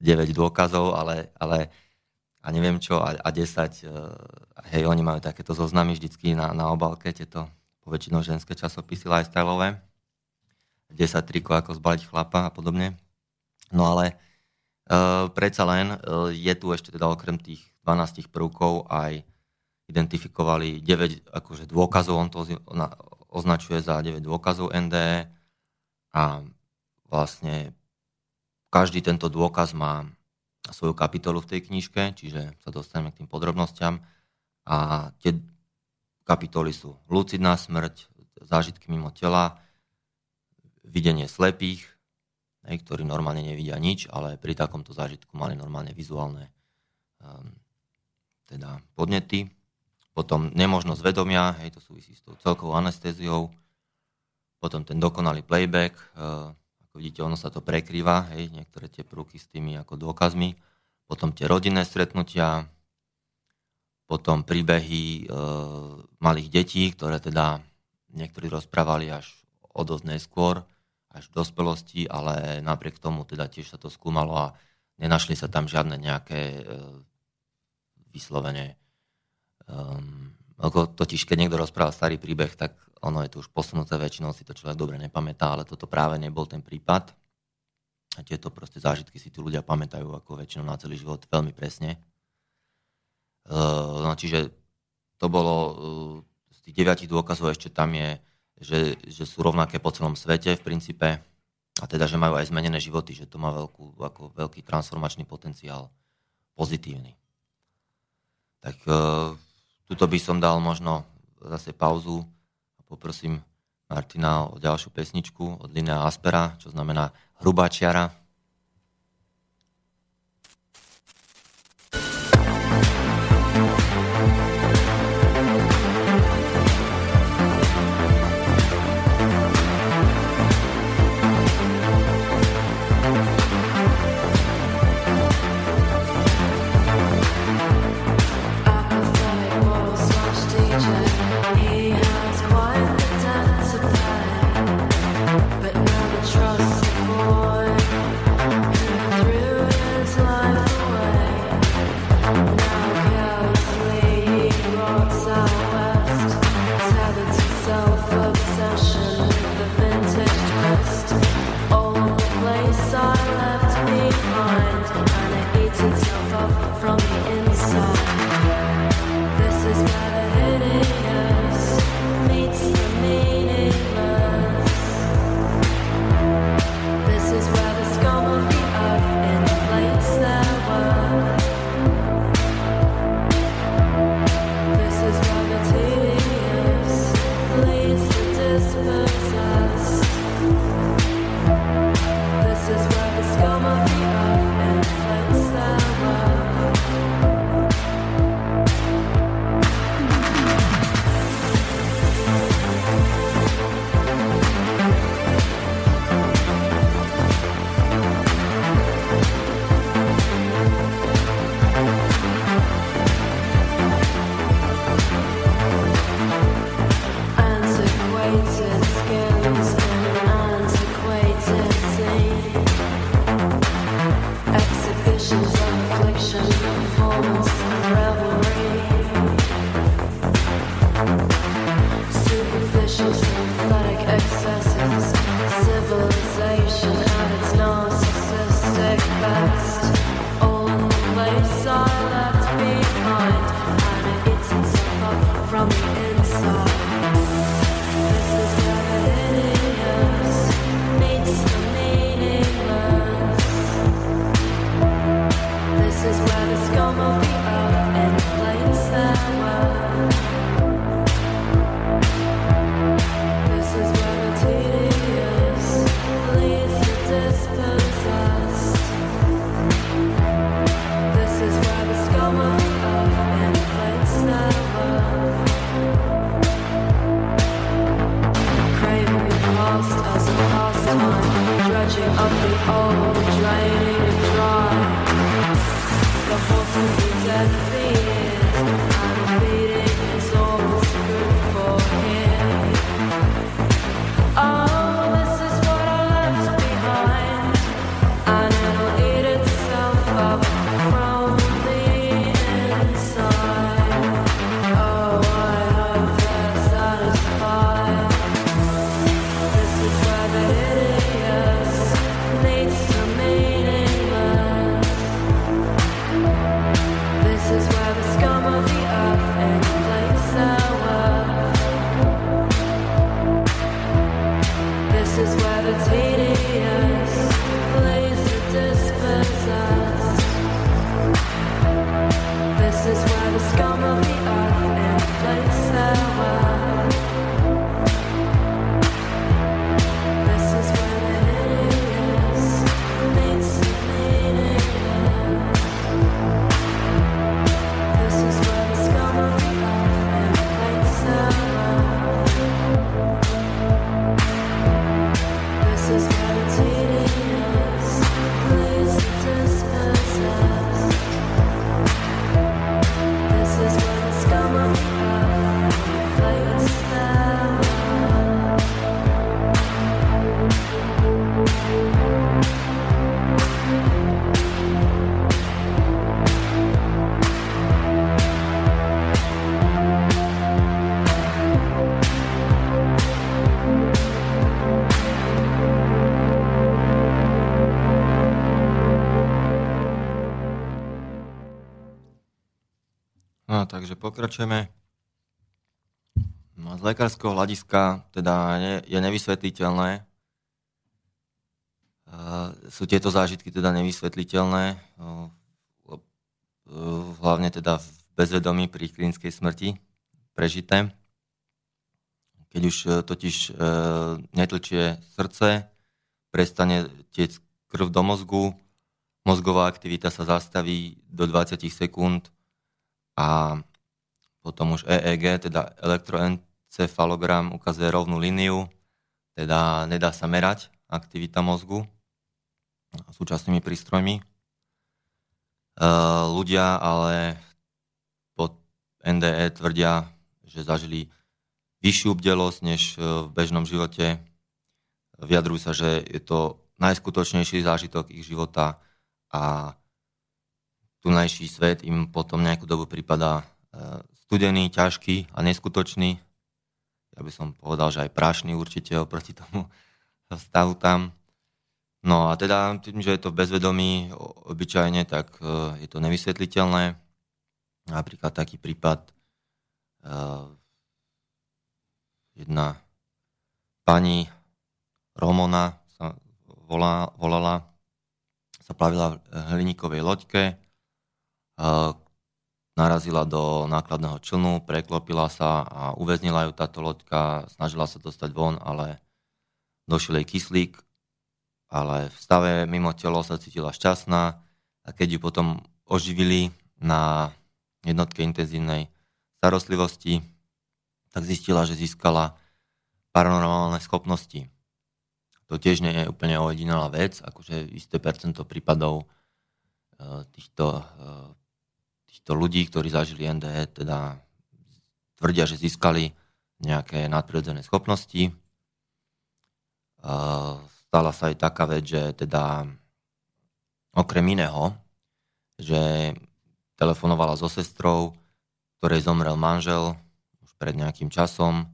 9 ehm, dôkazov, ale, ale a neviem čo, a, a 10, hej, oni majú takéto zoznamy vždycky na, na obalke, tieto poväčšinou ženské časopisy lifestyleové, 10 trikov, ako zbaliť chlapa a podobne. No ale uh, predsa len uh, je tu ešte teda okrem tých 12 prvkov aj identifikovali 9 akože dôkazov, on to označuje za 9 dôkazov NDE a vlastne každý tento dôkaz má svoju kapitolu v tej knižke, čiže sa dostaneme k tým podrobnostiam a tie kapitoly sú lucidná smrť, zážitky mimo tela, videnie slepých, ktorí normálne nevidia nič, ale pri takomto zážitku mali normálne vizuálne um, teda podnety. Potom nemožnosť vedomia, hej, to súvisí s tou celkovou anestéziou. Potom ten dokonalý playback, uh, ako vidíte, ono sa to prekrýva, hej, niektoré tie prúky s tými ako dôkazmi. Potom tie rodinné stretnutia, potom príbehy uh, malých detí, ktoré teda niektorí rozprávali až o dosť neskôr, až v dospelosti, ale napriek tomu teda tiež sa to skúmalo a nenašli sa tam žiadne nejaké e, vyslovene. Um, totiž keď niekto rozpráva starý príbeh, tak ono je to už posunuté, väčšinou si to človek dobre nepamätá, ale toto práve nebol ten prípad. A tieto proste zážitky si tí ľudia pamätajú ako väčšinou na celý život veľmi presne. Uh, no, čiže to bolo uh, z tých deviatich dôkazov ešte tam je že, že sú rovnaké po celom svete v princípe a teda, že majú aj zmenené životy, že to má veľkú, ako veľký transformačný potenciál pozitívny. Tak uh, tuto by som dal možno zase pauzu poprosím Martina o ďalšiu pesničku od Linea Aspera, čo znamená Hrubá čiara. civilization of the old, takže pokračujeme. No, z lekárskeho hľadiska teda ne, je nevysvetliteľné, uh, sú tieto zážitky teda nevysvetliteľné, uh, uh, hlavne teda v bezvedomí pri klinickej smrti prežité. Keď už uh, totiž uh, netlčie srdce, prestane tiec krv do mozgu, mozgová aktivita sa zastaví do 20 sekúnd a potom už EEG, teda elektroencefalogram, ukazuje rovnú líniu, teda nedá sa merať aktivita mozgu súčasnými prístrojmi. E, ľudia ale po NDE tvrdia, že zažili vyššiu bdelosť než v bežnom živote. Vyjadrujú sa, že je to najskutočnejší zážitok ich života a tunajší svet im potom nejakú dobu prípada e, studený, ťažký a neskutočný. Ja by som povedal, že aj prašný určite oproti <laughs> tomu stavu tam. No a teda tým, že je to v bezvedomí obyčajne, tak uh, je to nevysvetliteľné. Napríklad taký prípad uh, jedna pani Romona sa volá, volala, sa plavila v hliníkovej loďke, narazila do nákladného člnu, preklopila sa a uväznila ju táto loďka, snažila sa dostať von, ale došiel jej kyslík, ale v stave mimo telo sa cítila šťastná a keď ju potom oživili na jednotke intenzívnej starostlivosti, tak zistila, že získala paranormálne schopnosti. To tiež nie je úplne ojedinelá vec, akože isté percento prípadov eh, týchto eh, týchto ľudí, ktorí zažili NDE, teda tvrdia, že získali nejaké nadprirodzené schopnosti. Stala sa aj taká vec, že teda okrem iného, že telefonovala so sestrou, ktorej zomrel manžel už pred nejakým časom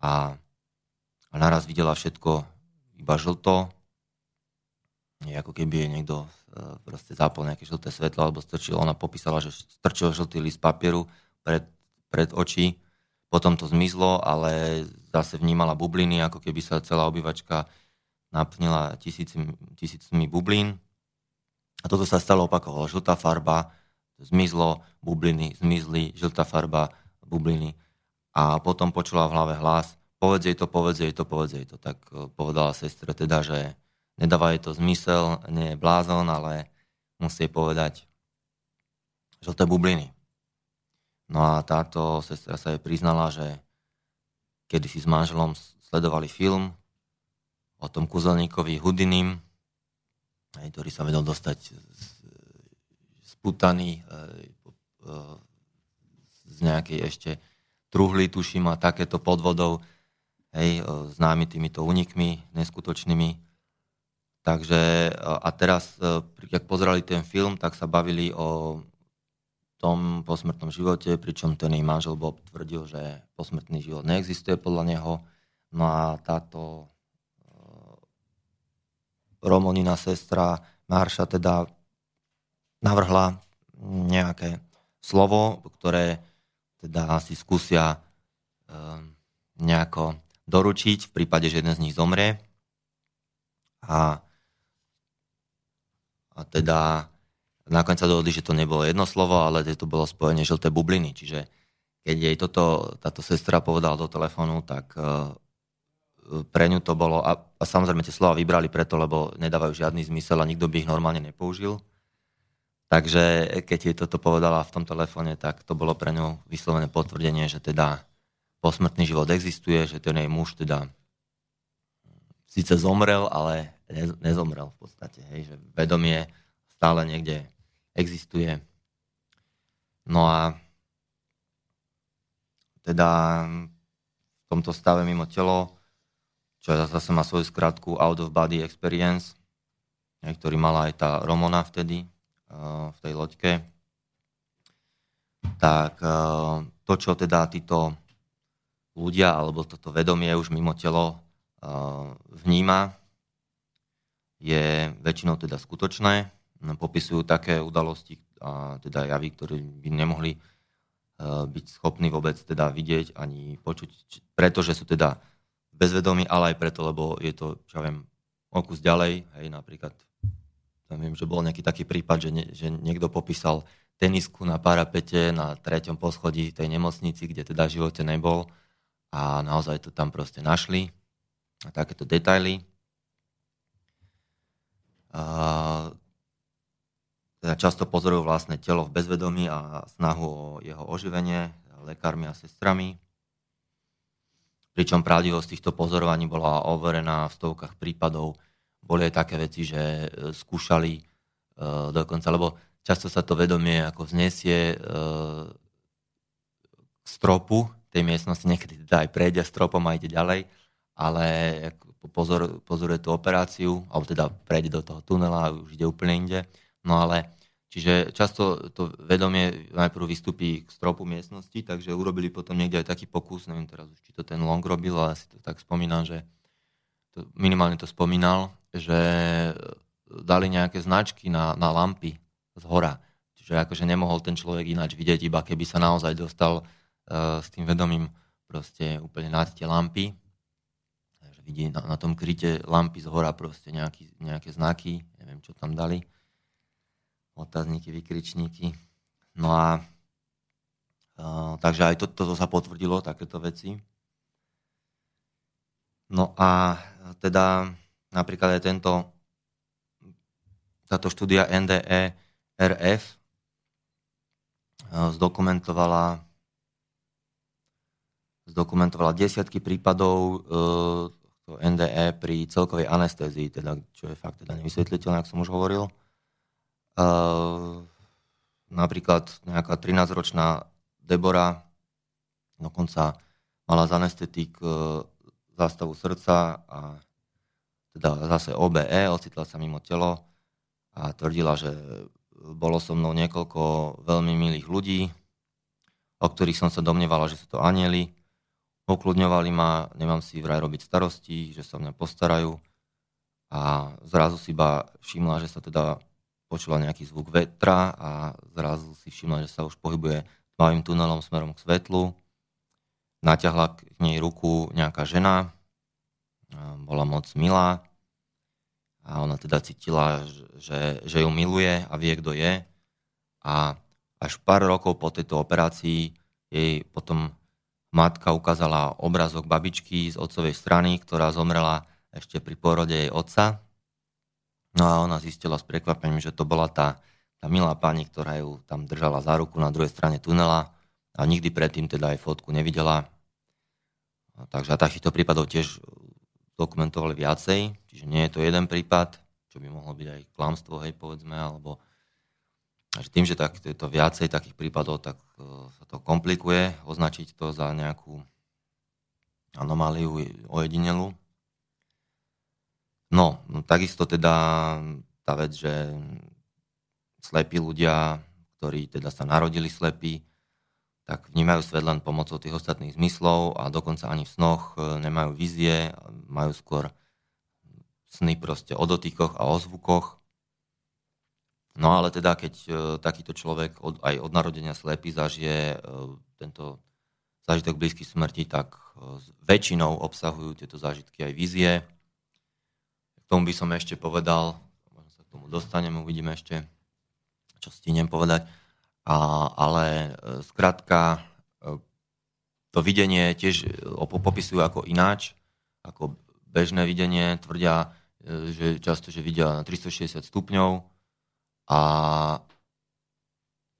a, a naraz videla všetko iba žlto, ako keby jej niekto e, proste zapol nejaké žlté svetlo alebo strčil. Ona popísala, že strčil žltý list papieru pred, pred oči, potom to zmizlo, ale zase vnímala bubliny, ako keby sa celá obývačka naplnila tisícmi, tisícmi bublín. A toto sa stalo opakovalo. Žltá farba, zmizlo, bubliny, zmizli, žltá farba, bubliny. A potom počula v hlave hlas, povedz jej to, povedz jej to, povedz jej to. Tak eh, povedala sestre teda, že nedáva jej to zmysel, nie je blázon, ale musí povedať žlté bubliny. No a táto sestra sa jej priznala, že kedy si s manželom sledovali film o tom kuzelníkovi Hudinim, ktorý sa vedel dostať sputaný e, e, z nejakej ešte truhly, tuším, a takéto podvodov, hej, známy týmito unikmi neskutočnými. Takže a teraz, e, keď pozerali ten film, tak sa bavili o tom posmrtnom živote, pričom ten jej manžel Bob tvrdil, že posmrtný život neexistuje podľa neho. No a táto Romonina sestra Marša teda navrhla nejaké slovo, ktoré teda asi skúsia nejako doručiť v prípade, že jeden z nich zomrie. A, a teda nakoniec sa dohodli, že to nebolo jedno slovo, ale to bolo spojenie žlté bubliny. Čiže keď jej toto, táto sestra povedala do telefónu, tak uh, pre ňu to bolo, a, a samozrejme tie slova vybrali preto, lebo nedávajú žiadny zmysel a nikto by ich normálne nepoužil. Takže keď jej toto povedala v tom telefóne, tak to bolo pre ňu vyslovené potvrdenie, že teda posmrtný život existuje, že ten jej muž teda síce zomrel, ale nezomrel v podstate. Hej, že vedomie stále niekde existuje. No a teda v tomto stave mimo telo, čo zase má svoju skratku Out of Body Experience, ktorý mala aj tá Romona vtedy, v tej loďke, tak to, čo teda títo ľudia alebo toto vedomie už mimo telo vníma, je väčšinou teda skutočné. Popisujú také udalosti a teda javy, ktoré by nemohli byť schopní vôbec teda vidieť ani počuť, pretože sú teda bezvedomí, ale aj preto, lebo je to, čo ja viem, okus ďalej, hej, napríklad tam viem, že bol nejaký taký prípad, že, ne, že niekto popísal tenisku na parapete na treťom poschodí tej nemocnici, kde teda v živote nebol a naozaj to tam proste našli. A takéto detaily. A, teda často pozorujú vlastné telo v bezvedomí a snahu o jeho oživenie lekármi a sestrami. Pričom pravdivosť týchto pozorovaní bola overená v stovkách prípadov boli aj také veci, že e, skúšali uh, dokonca, lebo často sa to vedomie ako vznesie uh, k stropu tej miestnosti, niekedy teda aj prejde stropom a ide ďalej, ale pozor, pozoruje tú operáciu, alebo teda prejde do toho tunela a už ide úplne inde. No ale Čiže často to vedomie najprv vystúpi k stropu miestnosti, takže urobili potom niekde aj taký pokus, neviem teraz už, či to ten Long robil, ale si to tak spomínam, že to, minimálne to spomínal, že dali nejaké značky na, na lampy z hora. Čiže akože nemohol ten človek ináč vidieť, iba keby sa naozaj dostal uh, s tým vedomím proste úplne nad tie lampy. Vidí na, na tom kryte lampy z hora proste nejaký, nejaké znaky, neviem, čo tam dali. Otázniky, vykričníky. No a uh, takže aj to, toto sa potvrdilo, takéto veci. No a teda Napríklad aj tento, táto štúdia NDE RF eh, zdokumentovala zdokumentovala desiatky prípadov eh, NDE pri celkovej anestézii, teda, čo je fakt teda nevysvetliteľné, ako som už hovoril. Uh, napríklad nejaká 13-ročná Debora dokonca mala z anestetik uh, zástavu srdca a teda zase OBE, ocitla sa mimo telo a tvrdila, že bolo so mnou niekoľko veľmi milých ľudí, o ktorých som sa domnievala, že sú to anieli. Ukludňovali ma, nemám si vraj robiť starosti, že sa mňa postarajú. A zrazu si iba všimla, že sa teda počula nejaký zvuk vetra a zrazu si všimla, že sa už pohybuje tmavým tunelom smerom k svetlu. Naťahla k nej ruku nejaká žena, bola moc milá a ona teda cítila, že, že ju miluje a vie, kto je. A až pár rokov po tejto operácii jej potom matka ukázala obrazok babičky z otcovej strany, ktorá zomrela ešte pri porode jej otca. No a ona zistila s prekvapením, že to bola tá, tá milá pani, ktorá ju tam držala za ruku na druhej strane tunela a nikdy predtým teda aj fotku nevidela. Takže a takýchto prípadov tiež dokumentovali viacej, čiže nie je to jeden prípad, čo by mohlo byť aj klamstvo, hej, povedzme, alebo že tým, že tak, je to viacej takých prípadov, tak uh, sa to komplikuje označiť to za nejakú anomáliu ojedinelú. No, no, takisto teda tá vec, že slepí ľudia, ktorí teda sa narodili slepí, tak vnímajú svet len pomocou tých ostatných zmyslov a dokonca ani v snoch e, nemajú vízie, majú skôr sny proste o dotykoch a o zvukoch. No ale teda, keď e, takýto človek od, aj od narodenia slepý zažije e, tento zážitok blízky smrti, tak väčšinou obsahujú tieto zážitky aj vízie. K tomu by som ešte povedal, možno sa k tomu dostanem, uvidíme ešte, čo stihnem povedať. A, ale e, zkrátka e, to videnie tiež popisujú ako ináč, ako bežné videnie, tvrdia, že často, že vidia na 360 stupňov a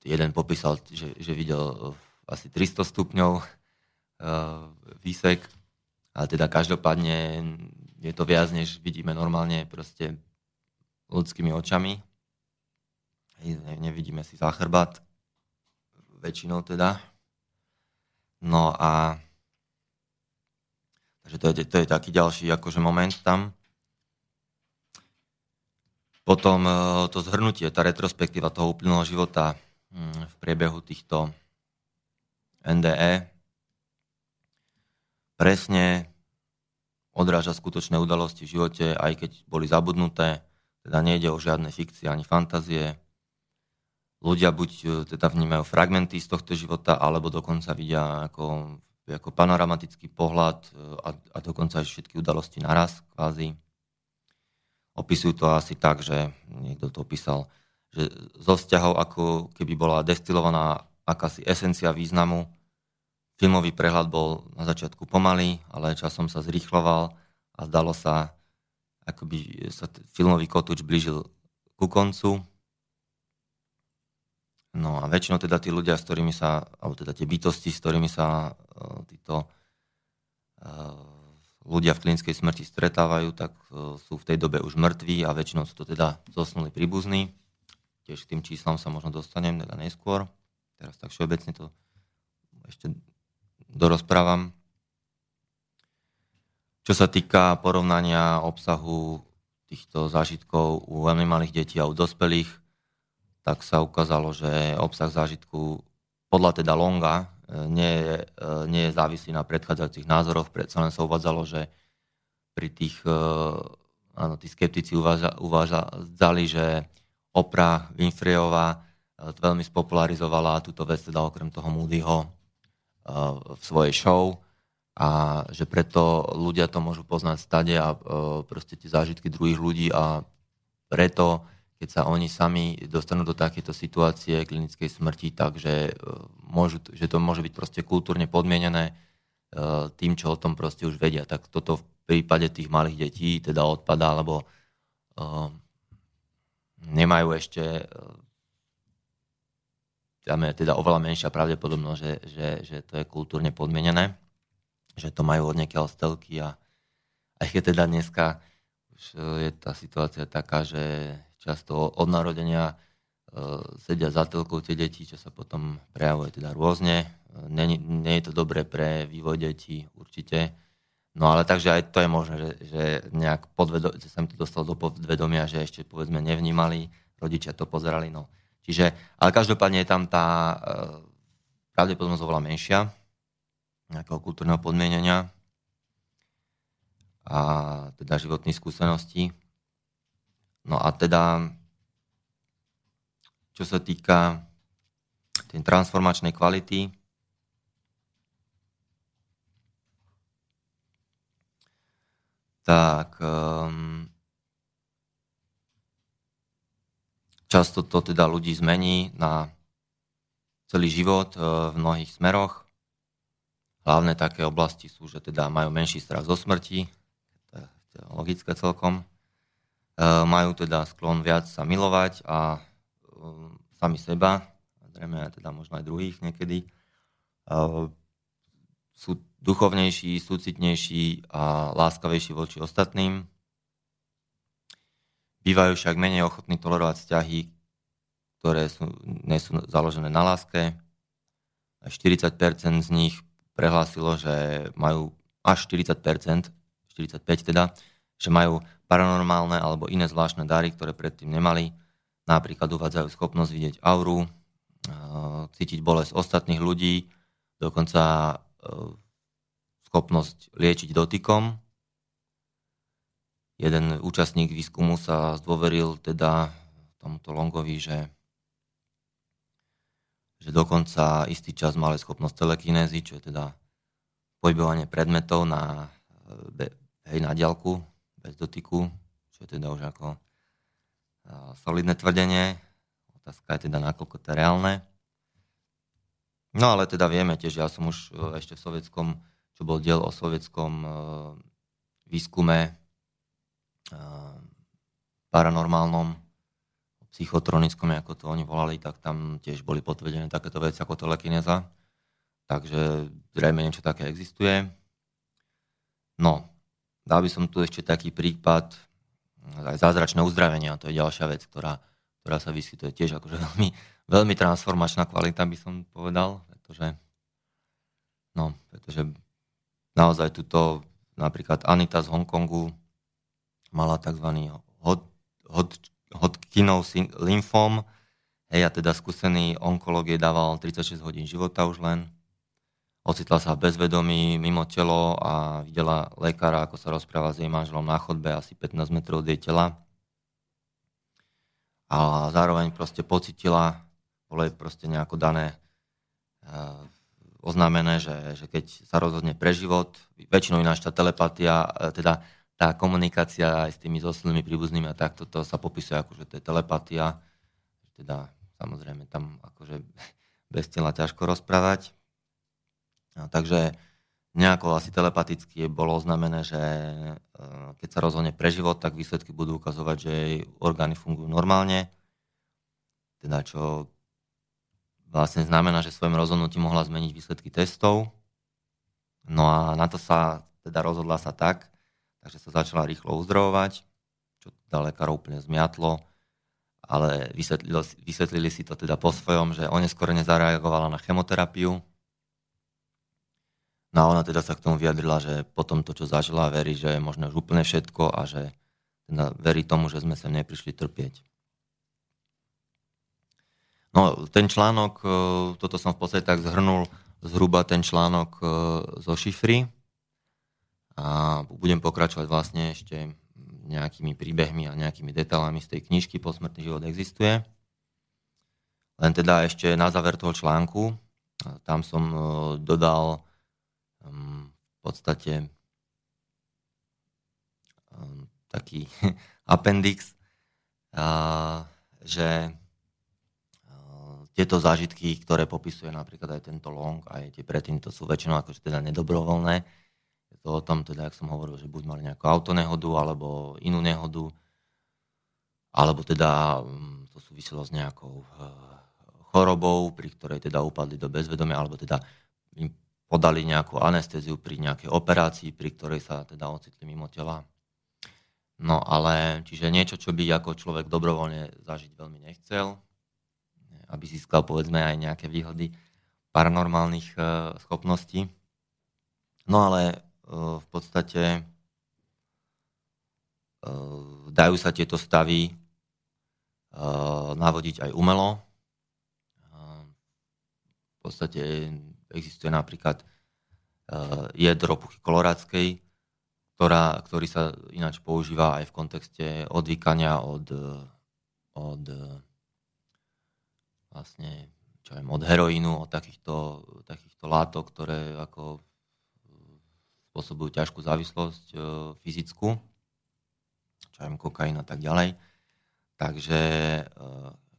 jeden popísal, že, že videl asi 300 stupňov výsek, ale teda každopádne je to viac, než vidíme normálne proste ľudskými očami. Nevidíme si záchrbat väčšinou teda. No a takže to je, to je taký ďalší akože moment tam. Potom e, to zhrnutie, tá retrospektíva toho uplynulého života hm, v priebehu týchto NDE presne odráža skutočné udalosti v živote, aj keď boli zabudnuté, teda nejde o žiadne fikcie ani fantázie, ľudia buď e, teda vnímajú fragmenty z tohto života, alebo dokonca vidia ako, ako panoramatický pohľad e, a, a dokonca aj všetky udalosti naraz kvázi. Opisujú to asi tak, že niekto to opísal, že zo vzťahov ako keby bola destilovaná akási esencia významu. Filmový prehľad bol na začiatku pomalý, ale časom sa zrýchloval a zdalo sa, ako by sa filmový kotúč blížil ku koncu No a väčšinou teda tí ľudia, s ktorými sa, alebo teda tie bytosti, s ktorými sa uh, títo uh, ľudia v klinickej smrti stretávajú, tak uh, sú v tej dobe už mŕtvi a väčšinou sú to teda zosnuli príbuzní. Tiež k tým číslam sa možno dostanem teda neskôr. Teraz tak všeobecne to ešte dorozprávam. Čo sa týka porovnania obsahu týchto zážitkov u veľmi malých detí a u dospelých, tak sa ukázalo, že obsah zážitku podľa teda Longa e, nie je, e, nie je závislý na predchádzajúcich názoroch. Predsa len sa uvádzalo, že pri tých, e, áno, tí skeptici uvážali, že Oprah Winfreyová veľmi spopularizovala túto vec, teda okrem toho Moodyho v svojej show a že preto ľudia to môžu poznať stade a proste tie zážitky druhých ľudí a preto keď sa oni sami dostanú do takéto situácie klinickej smrti, takže e, môžu, že to môže byť proste kultúrne podmienené e, tým, čo o tom proste už vedia. Tak toto v prípade tých malých detí teda odpadá, lebo uh, nemajú ešte tam je teda oveľa menšia pravdepodobnosť, že, že, že to je kultúrne podmienené, že to majú od niekiaľ stelky a aj keď teda dneska už je tá situácia taká, že často od narodenia e, sedia za telkou tie deti, čo sa potom prejavuje teda rôzne. Nie, nie je to dobré pre vývoj detí určite. No ale takže aj to je možné, že, že nejak podvedo, že sa mi to dostalo do podvedomia, že ešte povedzme nevnímali, rodičia to pozerali. No. Čiže, ale každopádne je tam tá e, pravdepodobnosť oveľa menšia nejakého kultúrneho podmienenia a teda životných skúseností. No a teda, čo sa týka tej transformačnej kvality, tak um, často to teda ľudí zmení na celý život uh, v mnohých smeroch. Hlavné také oblasti sú, že teda majú menší strach zo smrti, to je logické celkom. Uh, majú teda sklon viac sa milovať a uh, sami seba, zrejme teda možno aj druhých niekedy. Uh, sú duchovnejší, súcitnejší a láskavejší voči ostatným. Bývajú však menej ochotní tolerovať vzťahy, ktoré sú, nie sú založené na láske. 40% z nich prehlásilo, že majú až 40%, 45 teda, že majú paranormálne alebo iné zvláštne dary, ktoré predtým nemali. Napríklad uvádzajú schopnosť vidieť auru, cítiť bolesť ostatných ľudí, dokonca schopnosť liečiť dotykom. Jeden účastník výskumu sa zdôveril teda tomuto Longovi, že, že dokonca istý čas mal schopnosť telekinézy, čo je teda pohybovanie predmetov na, hej, na diálku, bez dotyku, čo je teda už ako solidné tvrdenie. Otázka je teda, nakoľko to je reálne. No ale teda vieme tiež, ja som už e, ešte v sovietskom čo bol diel o sovietskom e, výskume e, paranormálnom, psychotronickom, ako to oni volali, tak tam tiež boli potvrdené takéto veci ako telekineza. Takže zrejme niečo také existuje. No, dal by som tu ešte taký prípad, aj zázračné uzdravenia, to je ďalšia vec, ktorá, ktorá sa vyskytuje tiež akože <laughs> veľmi, veľmi transformačná kvalita, by som povedal, pretože, no, pretože naozaj tuto napríklad Anita z Hongkongu mala tzv. hod, hod, Hodkinov lymfóm. Hej, a teda skúsený onkológ dával 36 hodín života už len. Ocitla sa v bezvedomí, mimo telo a videla lekára, ako sa rozpráva s jej manželom na chodbe asi 15 metrov od jej tela. A zároveň proste pocitila, bolo jej proste nejako dané eh, oznámené, že, že keď sa rozhodne pre život, väčšinou ináč tá telepatia, e, teda tá komunikácia aj s tými zosilnými príbuznými a takto to sa popisuje ako, že to je telepatia. Teda samozrejme tam akože <laughs> bez tela ťažko rozprávať. No, takže nejako asi telepaticky bolo oznámené, že e, keď sa rozhodne pre život, tak výsledky budú ukazovať, že jej orgány fungujú normálne. Teda čo vlastne znamená, že svojim rozhodnutím mohla zmeniť výsledky testov. No a na to sa teda rozhodla sa tak, takže sa začala rýchlo uzdravovať, čo teda lekárov úplne zmiatlo, ale vysvetlili, vysvetlili si to teda po svojom, že neskôr nezareagovala na chemoterapiu. No a ona teda sa k tomu vyjadrila, že potom to, čo zažila, verí, že je možné už úplne všetko a že teda verí tomu, že sme sa neprišli trpieť. No, ten článok, e, toto som v podstate tak zhrnul zhruba ten článok e, zo šifry a budem pokračovať vlastne ešte nejakými príbehmi a nejakými detailami z tej knižky Posmrtný život existuje. Len teda ešte na záver toho článku, tam som e, dodal v podstate taký <laughs> appendix, že tieto zážitky, ktoré popisuje napríklad aj tento long, aj tie predtým, to sú väčšinou akože teda nedobrovoľné. Je to o tom, teda, ak som hovoril, že buď mali nejakú autonehodu, alebo inú nehodu, alebo teda mm, to súviselo s nejakou eh, chorobou, pri ktorej teda upadli do bezvedomia, alebo teda im podali nejakú anestéziu pri nejakej operácii, pri ktorej sa teda ocitli mimo tela. No ale, čiže niečo, čo by ako človek dobrovoľne zažiť veľmi nechcel, aby získal povedzme aj nejaké výhody paranormálnych e, schopností. No ale e, v podstate e, dajú sa tieto stavy navodiť aj umelo. V podstate existuje napríklad jedro puchy kolorádskej, ktorá, ktorý sa ináč používa aj v kontexte odvykania od, od vlastne čo viem, od heroínu, od takýchto, takýchto látok, ktoré ako spôsobujú ťažkú závislosť e, fyzickú, čo viem, kokain a tak ďalej. Takže e,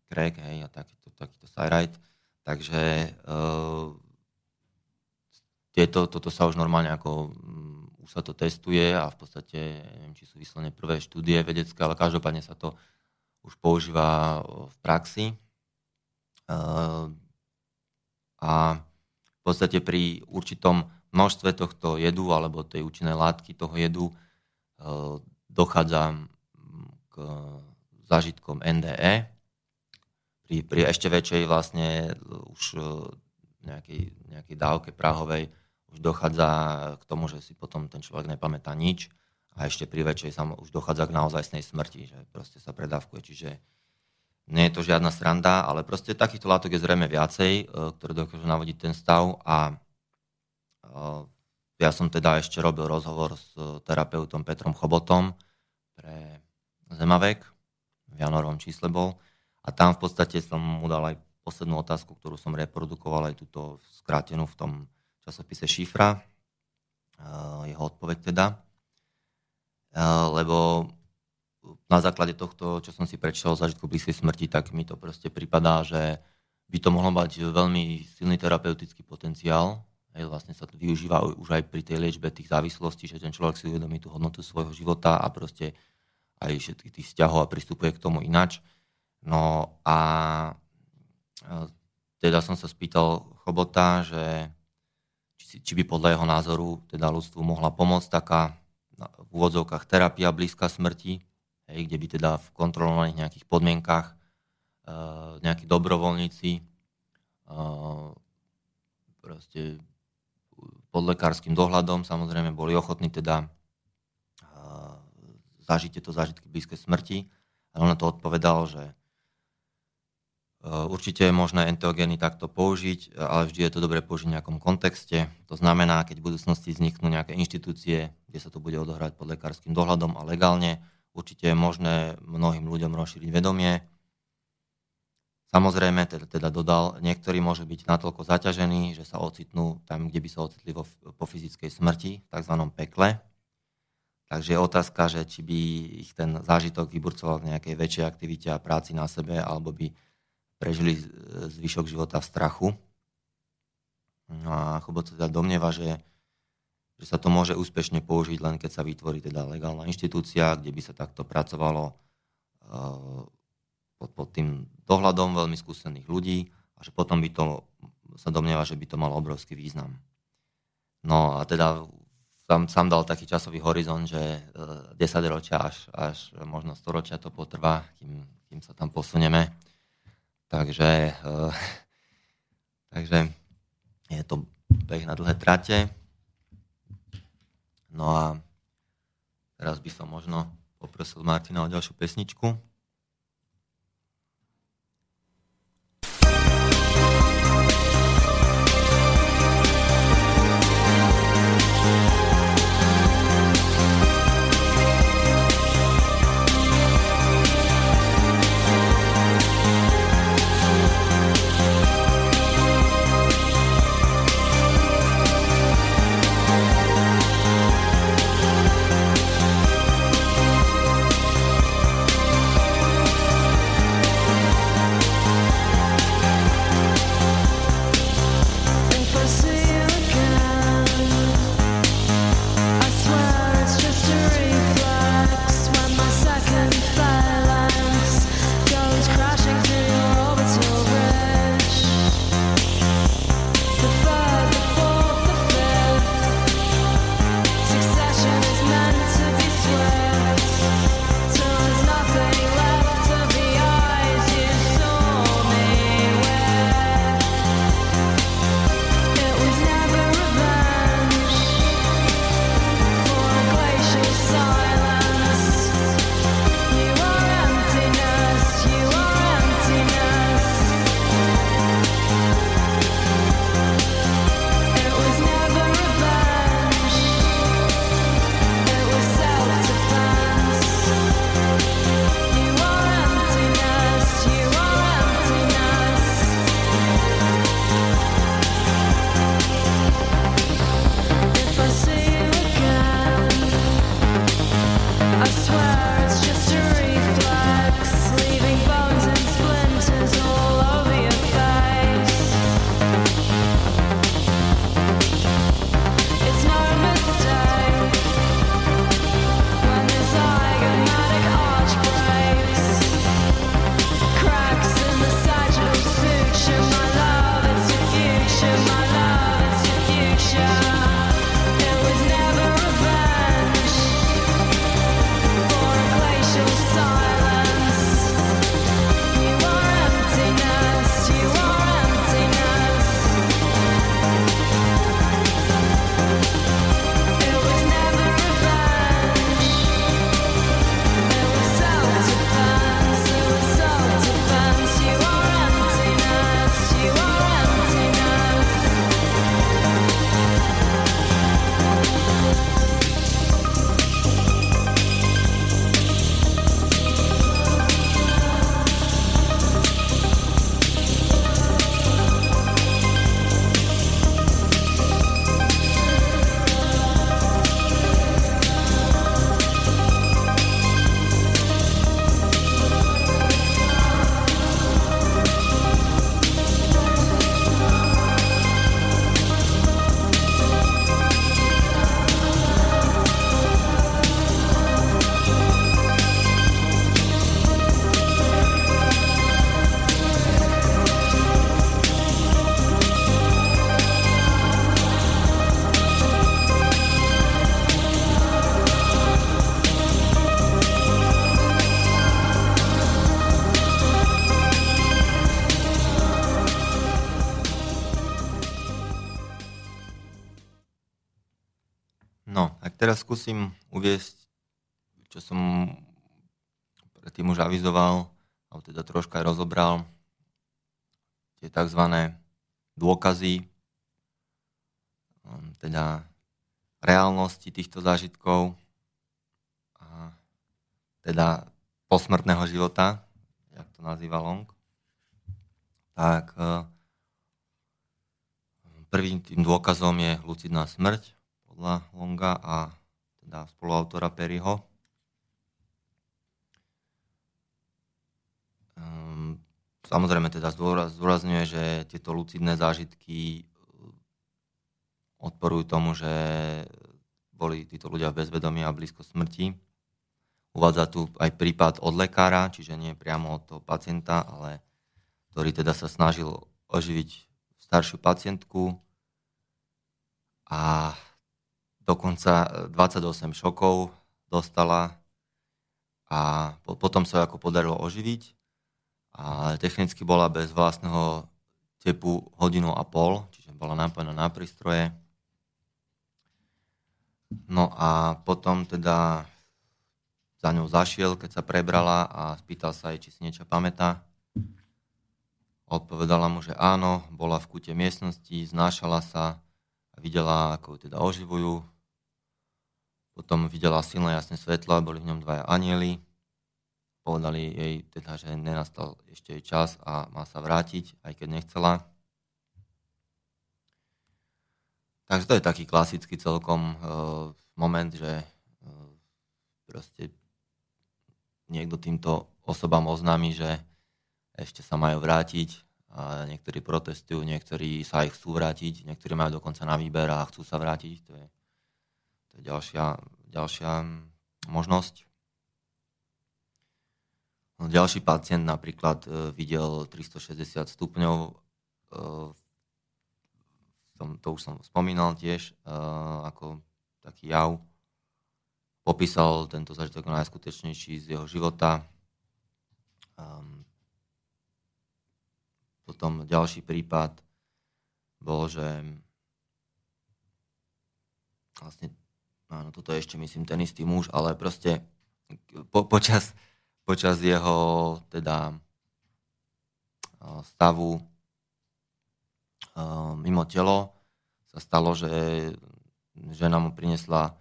crack, hej, a takýto, takýto cyrite. Takže e, tieto, toto sa už normálne ako um, už sa to testuje a v podstate, neviem, či sú vyslovene prvé štúdie vedecké, ale každopádne sa to už používa v praxi. A v podstate pri určitom množstve tohto jedu alebo tej účinnej látky toho jedu dochádza k zážitkom NDE. Pri, pri ešte väčšej vlastne už nejakej, nejakej dávke prahovej už dochádza k tomu, že si potom ten človek nepamätá nič a ešte pri väčšej sa už dochádza k naozajstnej smrti, že proste sa predávkuje. Čiže nie je to žiadna sranda, ale proste takýchto látok je zrejme viacej, e, ktoré dokážu navodiť ten stav a e, ja som teda ešte robil rozhovor s terapeutom Petrom Chobotom pre Zemavek, v januárovom čísle bol a tam v podstate som mu dal aj poslednú otázku, ktorú som reprodukoval aj túto skrátenú v tom časopise Šifra, jeho odpoveď teda, lebo na základe tohto, čo som si prečítal o zážitku blízkej smrti, tak mi to proste pripadá, že by to mohlo mať veľmi silný terapeutický potenciál. Hej, vlastne sa to využíva už aj pri tej liečbe tých závislostí, že ten človek si uvedomí tú hodnotu svojho života a proste aj všetkých tých vzťahov a pristupuje k tomu inač. No a teda som sa spýtal Chobota, že či, by podľa jeho názoru teda ľudstvu mohla pomôcť taká v úvodzovkách terapia blízka smrti, hej, kde by teda v kontrolovaných nejakých podmienkach uh, nejakí dobrovoľníci uh, proste pod lekárským dohľadom samozrejme boli ochotní teda uh, zažiť tieto zážitky blízkej smrti. A on na to odpovedal, že určite je možné enteogény takto použiť, ale vždy je to dobré použiť v nejakom kontexte. To znamená, keď v budúcnosti vzniknú nejaké inštitúcie, kde sa to bude odohrať pod lekárskym dohľadom a legálne, určite je možné mnohým ľuďom rozšíriť vedomie. Samozrejme, teda, teda dodal, niektorí môžu byť natoľko zaťažení, že sa ocitnú tam, kde by sa ocitli vo, po fyzickej smrti, v tzv. pekle. Takže je otázka, že či by ich ten zážitok vyburcoval v nejakej väčšej aktivite a práci na sebe, alebo by prežili zvyšok života v strachu. No a Chobot sa teda domnieva, že, že sa to môže úspešne použiť len keď sa vytvorí teda legálna inštitúcia, kde by sa takto pracovalo uh, pod, pod tým dohľadom veľmi skúsených ľudí a že potom by to sa domnieva, že by to malo obrovský význam. No a teda tam sám dal taký časový horizont, že 10 ročia až, až možno 100 ročia to potrvá, kým, kým sa tam posunieme. Takže, uh, <laughs> takže je to beh na dlhé trate. No a teraz by som možno poprosil Martina o ďalšiu pesničku. Teraz skúsim uviesť, čo som predtým už avizoval, alebo teda troška aj rozobral, tie tzv. dôkazy, um, teda reálnosti týchto zážitkov a teda posmrtného života, jak to nazýva Long, tak e, prvým tým dôkazom je lucidná smrť podľa Longa a teda spoluautora Perryho. Ehm, samozrejme teda zdôrazňuje, že tieto lucidné zážitky odporujú tomu, že boli títo ľudia v bezvedomí a blízko smrti. Uvádza tu aj prípad od lekára, čiže nie priamo od toho pacienta, ale ktorý teda sa snažil oživiť staršiu pacientku a dokonca 28 šokov dostala a potom sa ako podarilo oživiť. A technicky bola bez vlastného tepu hodinu a pol, čiže bola napojená na prístroje. No a potom teda za ňou zašiel, keď sa prebrala a spýtal sa jej, či si niečo pamätá. Odpovedala mu, že áno, bola v kute miestnosti, znášala sa a videla, ako ju teda oživujú. Potom videla silné jasné svetla, boli v ňom dvaja anieli. Povedali jej teda, že nenastal ešte jej čas a má sa vrátiť, aj keď nechcela. Takže to je taký klasický celkom uh, moment, že uh, proste niekto týmto osobám oznámi, že ešte sa majú vrátiť a niektorí protestujú, niektorí sa aj chcú vrátiť, niektorí majú dokonca na výber a chcú sa vrátiť. To je, ďalšia, ďalšia možnosť. No, ďalší pacient napríklad uh, videl 360 stupňov tom, to už som spomínal tiež, uh, ako taký jav. Popísal tento zažitok najskutečnejší z jeho života. Um, potom ďalší prípad bol, že vlastne, áno, toto je ešte myslím ten istý muž, ale proste po, počas, počas jeho teda stavu mimo telo sa stalo, že žena mu prinesla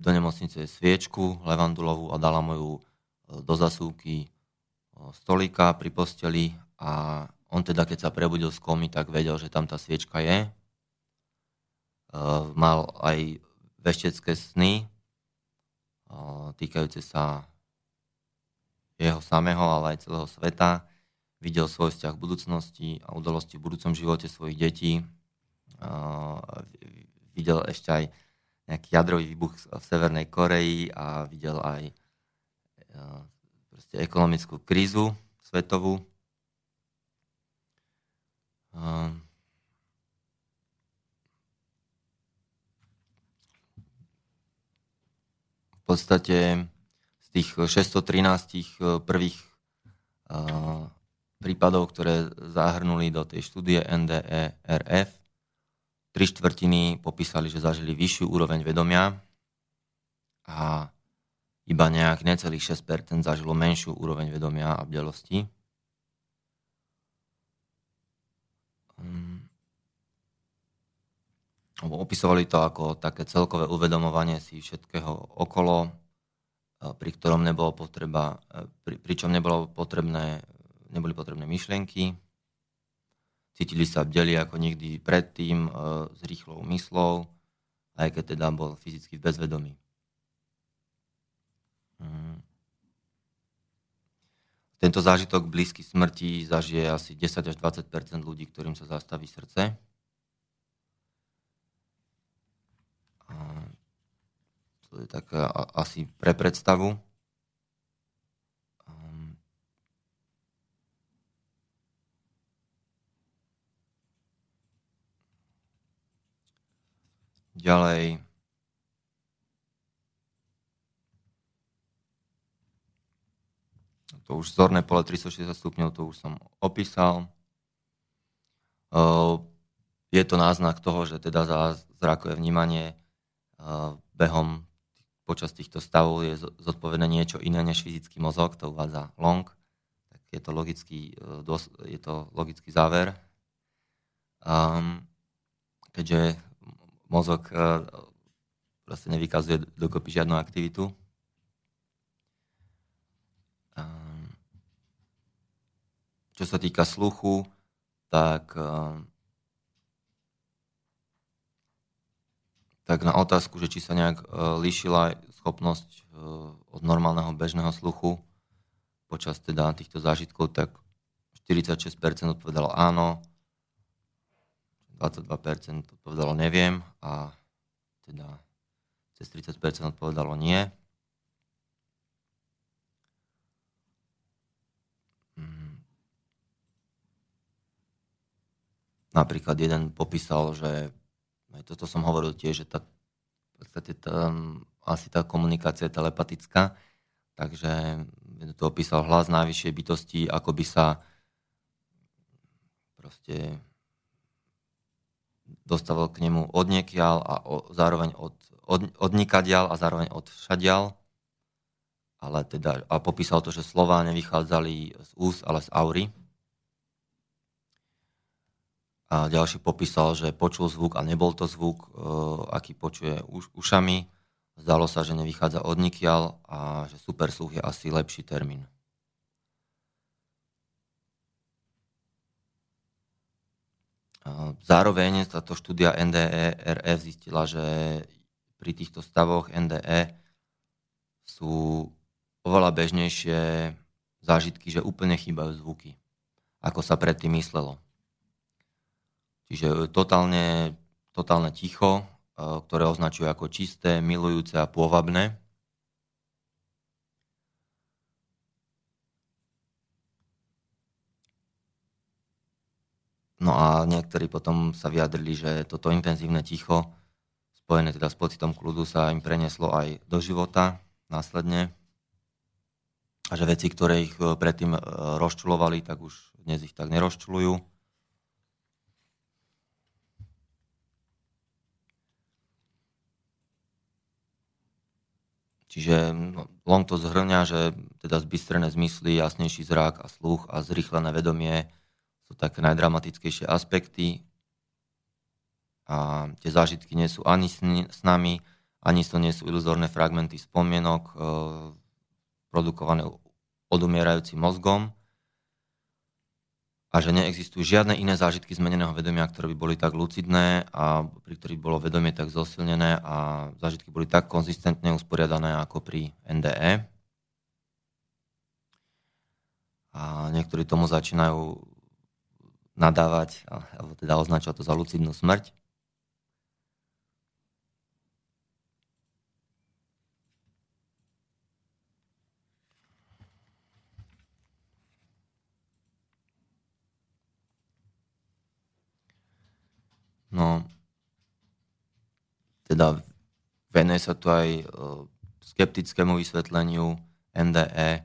do nemocnice sviečku levandulovú a dala mu ju e, do zasúky e, stolika pri posteli a on teda, keď sa prebudil z komy, tak vedel, že tam tá sviečka je. E, mal aj veštecké sny týkajúce sa jeho samého, ale aj celého sveta videl svoj vzťah budúcnosti a udalosti v budúcom živote svojich detí. Videl ešte aj nejaký jadrový výbuch v Severnej Koreji a videl aj proste ekonomickú krízu svetovú. Podstate z tých 613 prvých prípadov, ktoré zahrnuli do tej štúdie NDERF. Tri štvrtiny popísali, že zažili vyššiu úroveň vedomia a iba nejak necelých 6% zažilo menšiu úroveň vedomia a bdelosti. Opisovali to ako také celkové uvedomovanie si všetkého okolo, pri ktorom nebolo potreba, pri, pričom nebolo potrebné neboli potrebné myšlienky, cítili sa bdeli ako nikdy predtým e, s rýchlou myslou, aj keď teda bol fyzicky v bezvedomí. Mm. Tento zážitok blízky smrti zažije asi 10 až 20% ľudí, ktorým sa zastaví srdce. A to je tak asi pre predstavu. Ďalej. To už zorné pole 360 stupňov, to už som opísal. Je to náznak toho, že teda zrakové vnímanie behom počas týchto stavov je zodpovedné niečo iné než fyzický mozog, to uvádza Long, tak je to logický, e, je to logický záver. Um, keďže mozog uh, nevykazuje dokopy žiadnu aktivitu. Um, čo sa týka sluchu, tak um, tak na otázku, že či sa nejak e, líšila schopnosť e, od normálneho bežného sluchu počas teda týchto zážitkov, tak 46% odpovedalo áno, 22% odpovedalo neviem a teda cez 30% odpovedalo nie. Mm. Napríklad jeden popísal, že aj toto som hovoril tiež, že tá, v podstate tá, asi tá komunikácia je telepatická, takže to opísal hlas najvyššej bytosti, ako by sa proste dostavil k nemu odniekiaľ a o, zároveň od, od, odnikadiaľ a zároveň od všadiaľ. Ale teda, a popísal to, že slova nevychádzali z úst, ale z aury. A ďalší popísal, že počul zvuk a nebol to zvuk, e, aký počuje ušami. Zdalo sa, že nevychádza od nikiaľ a že super sluch je asi lepší termín. Zároveň táto štúdia NDE-RF zistila, že pri týchto stavoch NDE sú oveľa bežnejšie zážitky, že úplne chýbajú zvuky, ako sa predtým myslelo. Čiže totálne, totálne ticho, e, ktoré označuje ako čisté, milujúce a pôvabné. No a niektorí potom sa vyjadrili, že toto intenzívne ticho, spojené teda s pocitom kľudu, sa im preneslo aj do života následne. A že veci, ktoré ich e, predtým e, rozčulovali, tak už dnes ich tak nerozčulujú. Čiže no, Long to zhrňa, že teda zbystrené zmysly, jasnejší zrak a sluch a zrýchlené vedomie sú také najdramatickejšie aspekty. A tie zážitky nie sú ani s nami, ani to nie sú iluzórne fragmenty spomienok e, produkované odumierajúcim mozgom, a že neexistujú žiadne iné zážitky zmeneného vedomia, ktoré by boli tak lucidné a pri ktorých bolo vedomie tak zosilnené a zážitky boli tak konzistentne usporiadané ako pri NDE. A niektorí tomu začínajú nadávať, alebo teda označovať to za lucidnú smrť. No, teda venuje sa tu aj e, skeptickému vysvetleniu NDE.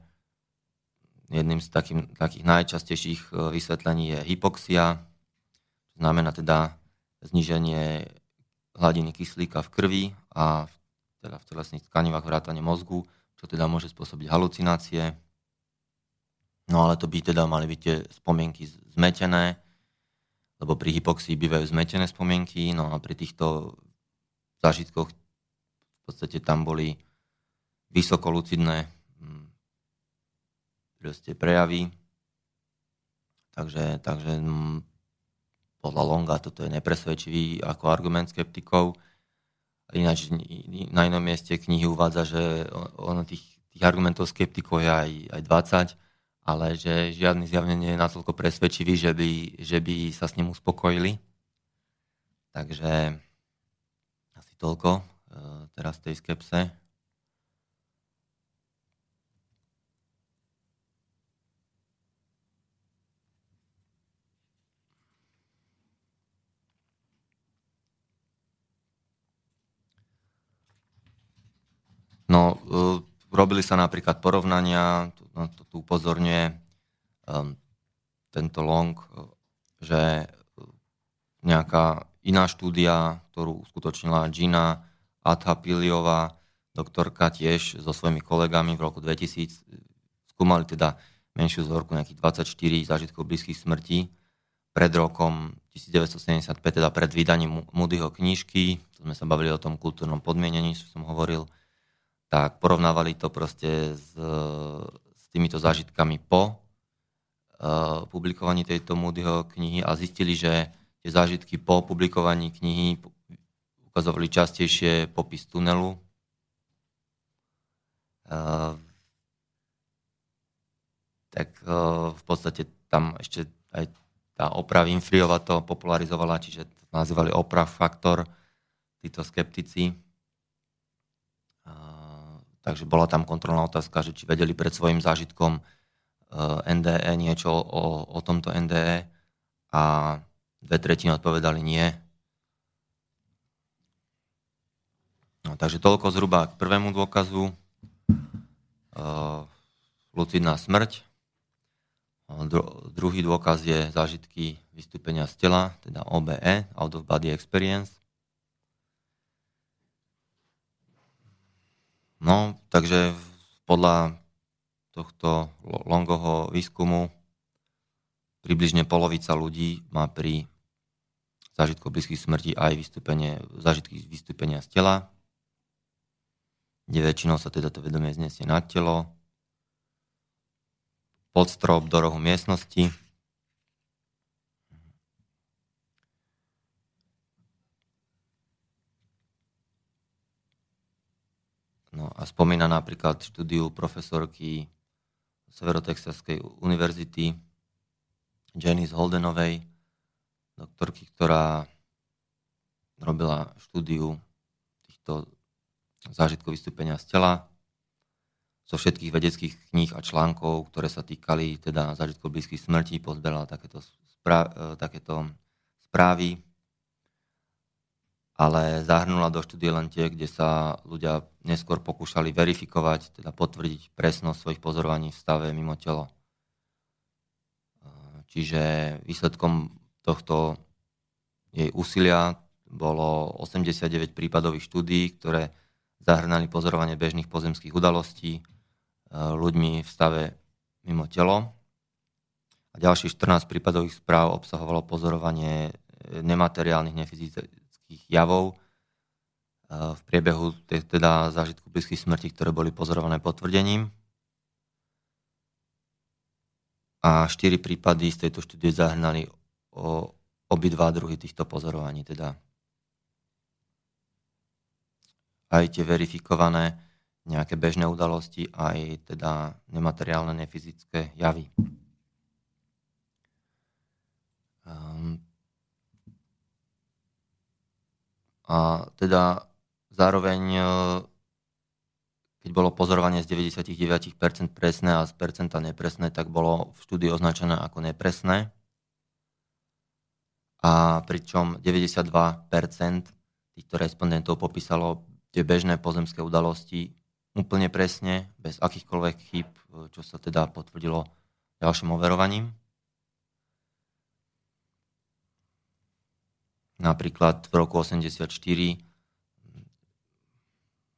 Jedným z takých, takých najčastejších e, vysvetlení je hypoxia, čo znamená teda zníženie hladiny kyslíka v krvi a v, teda v telesných tkanivách vrátane mozgu, čo teda môže spôsobiť halucinácie. No ale to by teda mali byť tie spomienky zmetené, lebo pri hypoxii bývajú zmetené spomienky, no a pri týchto zážitkoch v podstate tam boli vysokolucidné hm, proste prejavy. Takže, takže hm, podľa Longa toto je nepresvedčivý ako argument skeptikov. Ináč na inom mieste knihy uvádza, že ono tých, tých argumentov skeptikov je aj, aj 20 ale že žiadny zjavne nie je natoľko presvedčivý, že by, že by sa s ním uspokojili. Takže asi toľko e, teraz tej skepse. No, e, robili sa napríklad porovnania, na to tu upozorňuje um, tento long, že nejaká iná štúdia, ktorú uskutočnila Gina Adhapiliová, doktorka tiež so svojimi kolegami v roku 2000 skúmali teda menšiu vzorku nejakých 24 zážitkov blízkych smrti pred rokom 1975, teda pred vydaním Moodyho knižky, to sme sa bavili o tom kultúrnom podmienení, čo som hovoril, tak porovnávali to proste s, s týmito zážitkami po uh, publikovaní tejto Moodyho knihy a zistili, že tie zážitky po publikovaní knihy ukazovali častejšie popis tunelu, Uh, tak uh, v podstate tam ešte aj tá Oprah Winfreyová to popularizovala, čiže to nazývali Oprah faktor, títo skeptici. Takže bola tam kontrolná otázka, že či vedeli pred svojim zážitkom NDE niečo o, o tomto NDE a dve tretiny odpovedali nie. No, takže toľko zhruba k prvému dôkazu. Uh, lucidná smrť. Dru- druhý dôkaz je zážitky vystúpenia z tela, teda OBE, Out of Body Experience. No, takže podľa tohto longoho výskumu približne polovica ľudí má pri zážitkoch blízkych smrti aj vystúpenie, zážitky vystúpenia z tela kde väčšinou sa teda to vedomie znesie na telo, pod strop do rohu miestnosti. No a spomína napríklad štúdiu profesorky Severotexaskej univerzity Janice Holdenovej, doktorky, ktorá robila štúdiu týchto zážitkov vystúpenia z tela, zo všetkých vedeckých kníh a článkov, ktoré sa týkali teda zážitkov blízkych smrti, pozberala takéto, spra- e, takéto správy, ale zahrnula do štúdie len tie, kde sa ľudia neskôr pokúšali verifikovať, teda potvrdiť presnosť svojich pozorovaní v stave mimo telo. E, čiže výsledkom tohto jej úsilia bolo 89 prípadových štúdí, ktoré zahrnali pozorovanie bežných pozemských udalostí e, ľuďmi v stave mimo telo. A ďalších 14 prípadových správ obsahovalo pozorovanie e, nemateriálnych nefyzických javov e, v priebehu teda zážitku blízkych smrti, ktoré boli pozorované potvrdením. A 4 prípady z tejto štúdie zahrnali o obidva druhy týchto pozorovaní, teda aj tie verifikované nejaké bežné udalosti, aj teda nemateriálne, nefyzické javy. Um, a teda zároveň, e, keď bolo pozorovanie z 99% presné a z percenta nepresné, tak bolo v štúdii označené ako nepresné. A pričom 92% týchto respondentov popísalo tie bežné pozemské udalosti úplne presne, bez akýchkoľvek chyb, čo sa teda potvrdilo ďalším overovaním. Napríklad v roku 84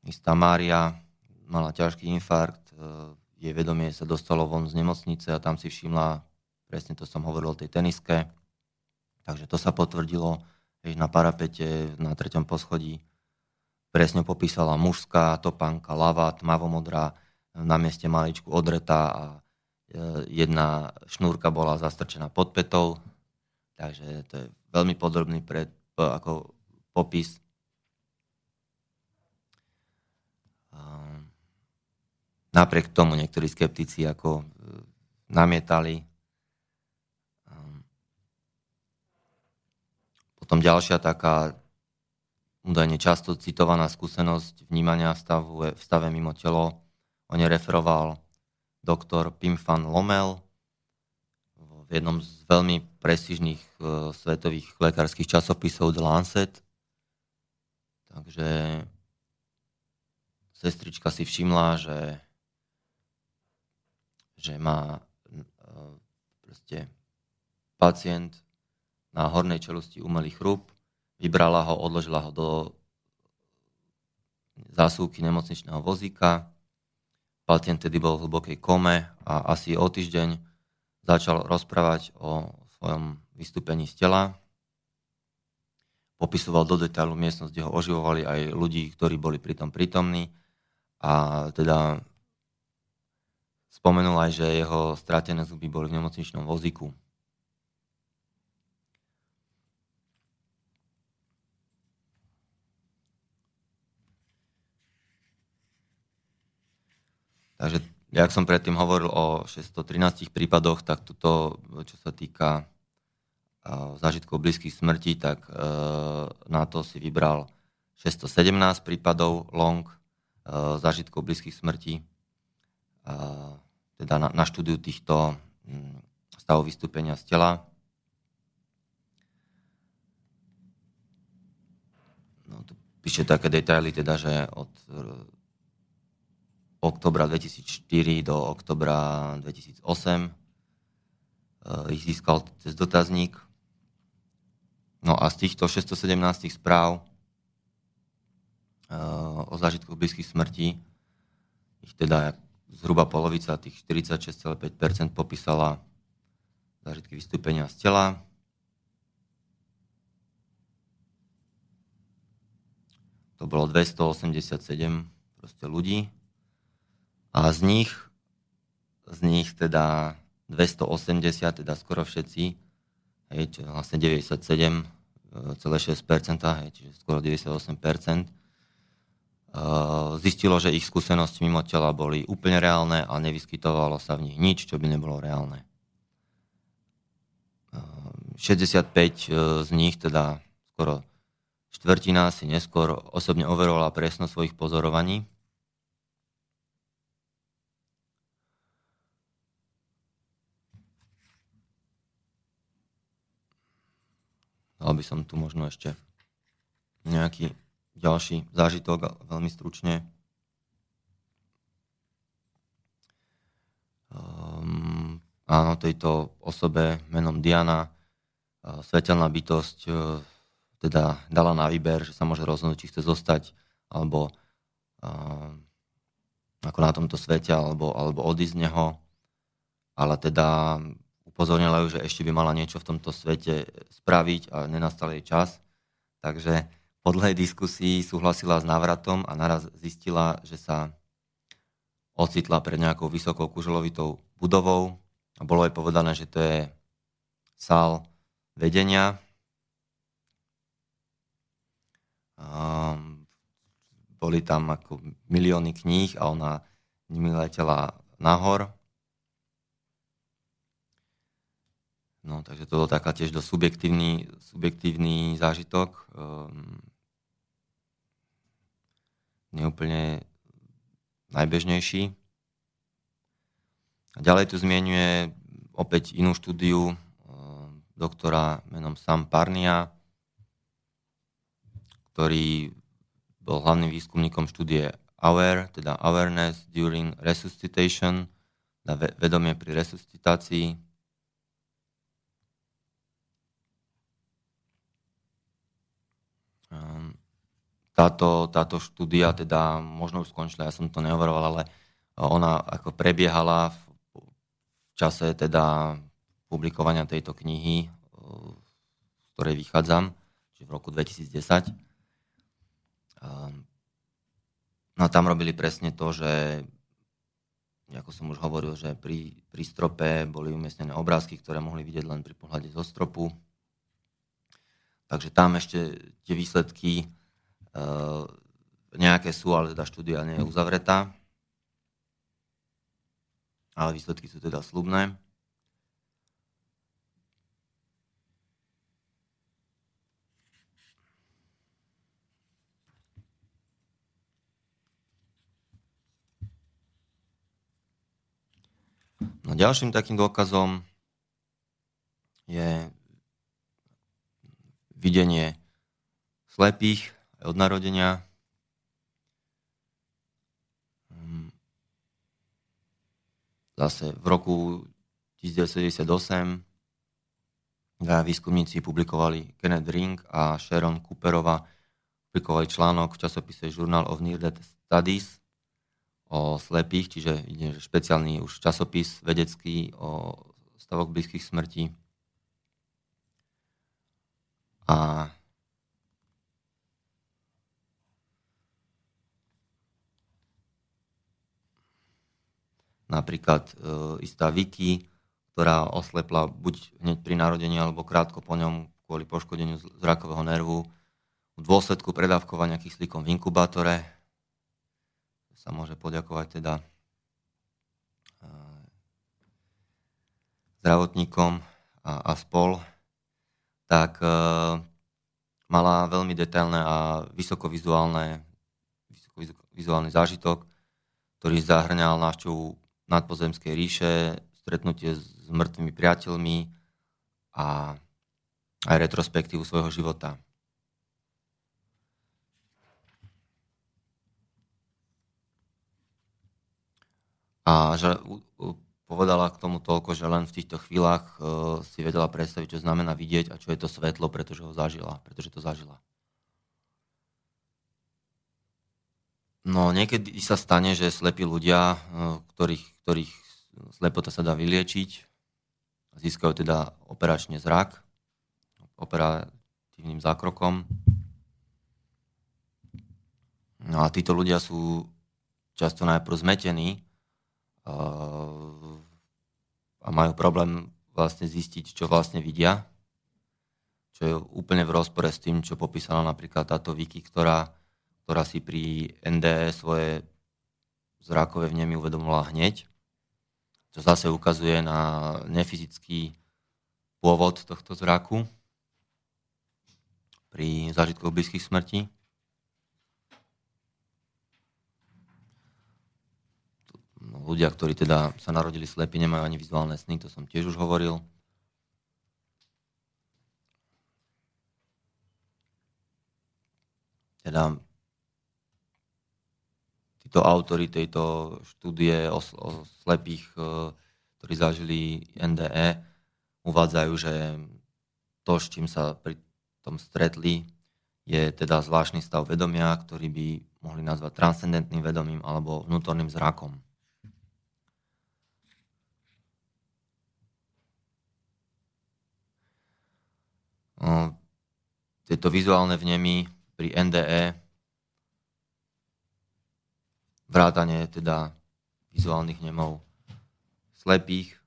istá Mária mala ťažký infarkt, e, jej vedomie sa dostalo von z nemocnice a tam si všimla, presne to som hovoril o tej teniske, takže to sa potvrdilo, že na parapete na treťom poschodí. Presne popísala mužská topánka, lava, tmavomodrá, na mieste maličku odretá a e, jedna šnúrka bola zastrčená pod petou, takže to je veľmi podrobný pred, ako popis. Napriek tomu niektorí skeptici ako e, namietali. Potom ďalšia taká údajne často citovaná skúsenosť vnímania stavu, v stave mimo telo. O ne referoval doktor Pim van Lommel v jednom z veľmi prestížnych uh, svetových lekárskych časopisov The Lancet. Takže sestrička si všimla, že, že má uh, proste pacient na hornej čelusti umelý chrup vybrala ho, odložila ho do zásuvky nemocničného vozíka. Pacient tedy bol v hlbokej kome a asi o týždeň začal rozprávať o svojom vystúpení z tela. Popisoval do detailu miestnosť, kde ho oživovali aj ľudí, ktorí boli pritom prítomní. A teda spomenul aj, že jeho stratené zuby boli v nemocničnom vozíku. Takže, jak som predtým hovoril o 613 prípadoch, tak toto, čo sa týka zážitkov blízkych smrti, tak e, na to si vybral 617 prípadov long e, zážitkov blízkych smrti, teda na, na štúdiu týchto stavov vystúpenia z tela. No, tu píše také detaily, teda, že od oktobra 2004 do oktobra 2008. Eh, ich získal cez dotazník. No a z týchto 617 správ eh, o zážitkoch blízkych smrti ich teda zhruba polovica, tých 46,5% popísala zážitky vystúpenia z tela. To bolo 287 proste ľudí. A z nich, z nich teda 280, teda skoro všetci, hej, čo vlastne 97,6%, hej, čiže skoro 98%, zistilo, že ich skúsenosti mimo tela boli úplne reálne a nevyskytovalo sa v nich nič, čo by nebolo reálne. 65 e, z nich, teda skoro štvrtina si neskôr osobne overovala presnosť svojich pozorovaní Dal by som tu možno ešte nejaký ďalší zážitok, veľmi stručne. Um, áno, tejto osobe menom Diana uh, svetelná bytosť uh, teda dala na výber, že sa môže rozhodnúť, či chce zostať alebo uh, ako na tomto svete, alebo, alebo odísť z neho. Ale teda upozornila ju, že ešte by mala niečo v tomto svete spraviť a nenastal jej čas. Takže po dlhej diskusii súhlasila s návratom a naraz zistila, že sa ocitla pred nejakou vysokou kuželovitou budovou a bolo jej povedané, že to je sál vedenia. Um, boli tam ako milióny kníh a ona nimi letela nahor No, takže to bol taká tiež dosť subjektívny, subjektívny zážitok. Um, neúplne najbežnejší. A ďalej tu zmienuje opäť inú štúdiu um, doktora menom Sam Parnia, ktorý bol hlavným výskumníkom štúdie AWARE, teda Awareness During Resuscitation, vedomie pri resuscitácii, táto, táto štúdia teda možno už skončila, ja som to nehovaroval, ale ona ako prebiehala v, čase teda publikovania tejto knihy, eh, z ktorej vychádzam, čiže v roku 2010. Ehm, no a tam robili presne to, že ako som už hovoril, že pri, pri strope boli umiestnené obrázky, ktoré mohli vidieť len pri pohľade zo stropu. Takže tam ešte tie výsledky nejaké sú, ale teda štúdia nie je uzavretá. Ale výsledky sú teda slubné. No, ďalším takým dôkazom je videnie slepých od narodenia. Hm. Zase v roku 1998 dva výskumníci publikovali Kenneth Ring a Sharon Cooperova publikovali článok v časopise Journal of Near Death Studies o slepých, čiže špeciálny už časopis vedecký o stavoch blízkych smrti. A napríklad e, istá Vicky, ktorá oslepla buď hneď pri narodení alebo krátko po ňom kvôli poškodeniu zrakového nervu v dôsledku predávkovania kyslíkom v inkubátore. Sa môže poďakovať teda e, zdravotníkom a, a spol, tak e, mala veľmi detailné a vysokovizuálne, vysokovizuálny zážitok, ktorý zahrňal návštevu nadpozemskej ríše, stretnutie s mŕtvými priateľmi a aj retrospektívu svojho života. A že povedala k tomu toľko, že len v týchto chvíľach uh, si vedela predstaviť, čo znamená vidieť a čo je to svetlo, pretože ho zažila, pretože to zažila. No niekedy sa stane, že slepí ľudia, uh, ktorých, ktorých slepota sa dá vyliečiť, získajú teda operačne zrak, operatívnym zákrokom. No a títo ľudia sú často najprv zmetení a majú problém vlastne zistiť, čo vlastne vidia, čo je úplne v rozpore s tým, čo popísala napríklad táto Viki, ktorá, ktorá si pri NDE svoje zrakové vnemy uvedomila hneď čo zase ukazuje na nefyzický pôvod tohto zraku pri zážitkoch blízkych smrti. No, ľudia, ktorí teda sa narodili slepí, nemajú ani vizuálne sny, to som tiež už hovoril. Teda títo autory tejto štúdie o, o slepých, e, ktorí zažili NDE, uvádzajú, že to, s čím sa pri tom stretli, je teda zvláštny stav vedomia, ktorý by mohli nazvať transcendentným vedomím alebo vnútorným zrakom. No, tieto vizuálne vnemy pri NDE vrátane teda vizuálnych nemov slepých,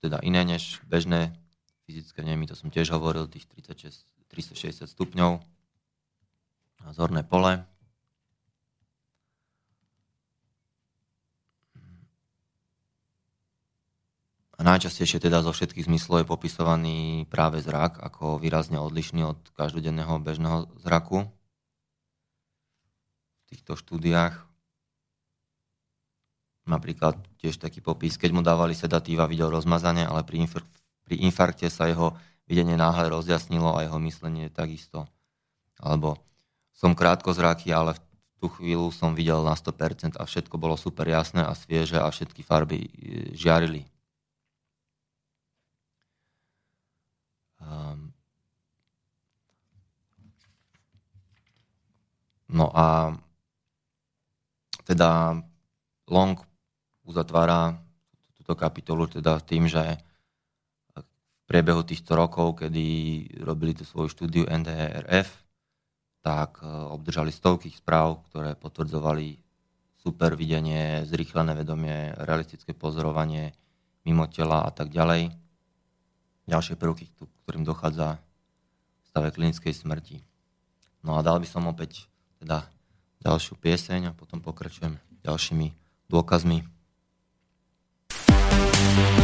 teda iné než bežné fyzické nemy, to som tiež hovoril, tých 36, 360 stupňov a zorné pole. A najčastejšie teda zo všetkých zmyslov je popisovaný práve zrak ako výrazne odlišný od každodenného bežného zraku. V týchto štúdiách Napríklad tiež taký popis, keď mu dávali sedatíva, videl rozmazanie, ale pri, infark- pri infarkte sa jeho videnie náhle rozjasnilo a jeho myslenie takisto. Alebo som krátkozráky, ale v tú chvíľu som videl na 100% a všetko bolo super jasné a svieže a všetky farby e, žiarili. Um, no a teda Long uzatvára túto kapitolu teda tým, že v priebehu týchto rokov, kedy robili tú svoju štúdiu NDRF, tak e, obdržali stovky správ, ktoré potvrdzovali super videnie, zrýchlené vedomie, realistické pozorovanie mimo tela a tak ďalej. Ďalšie prvky, ktorým dochádza v stave klinickej smrti. No a dal by som opäť teda ďalšiu pieseň a potom pokračujem ďalšími dôkazmi. Tak,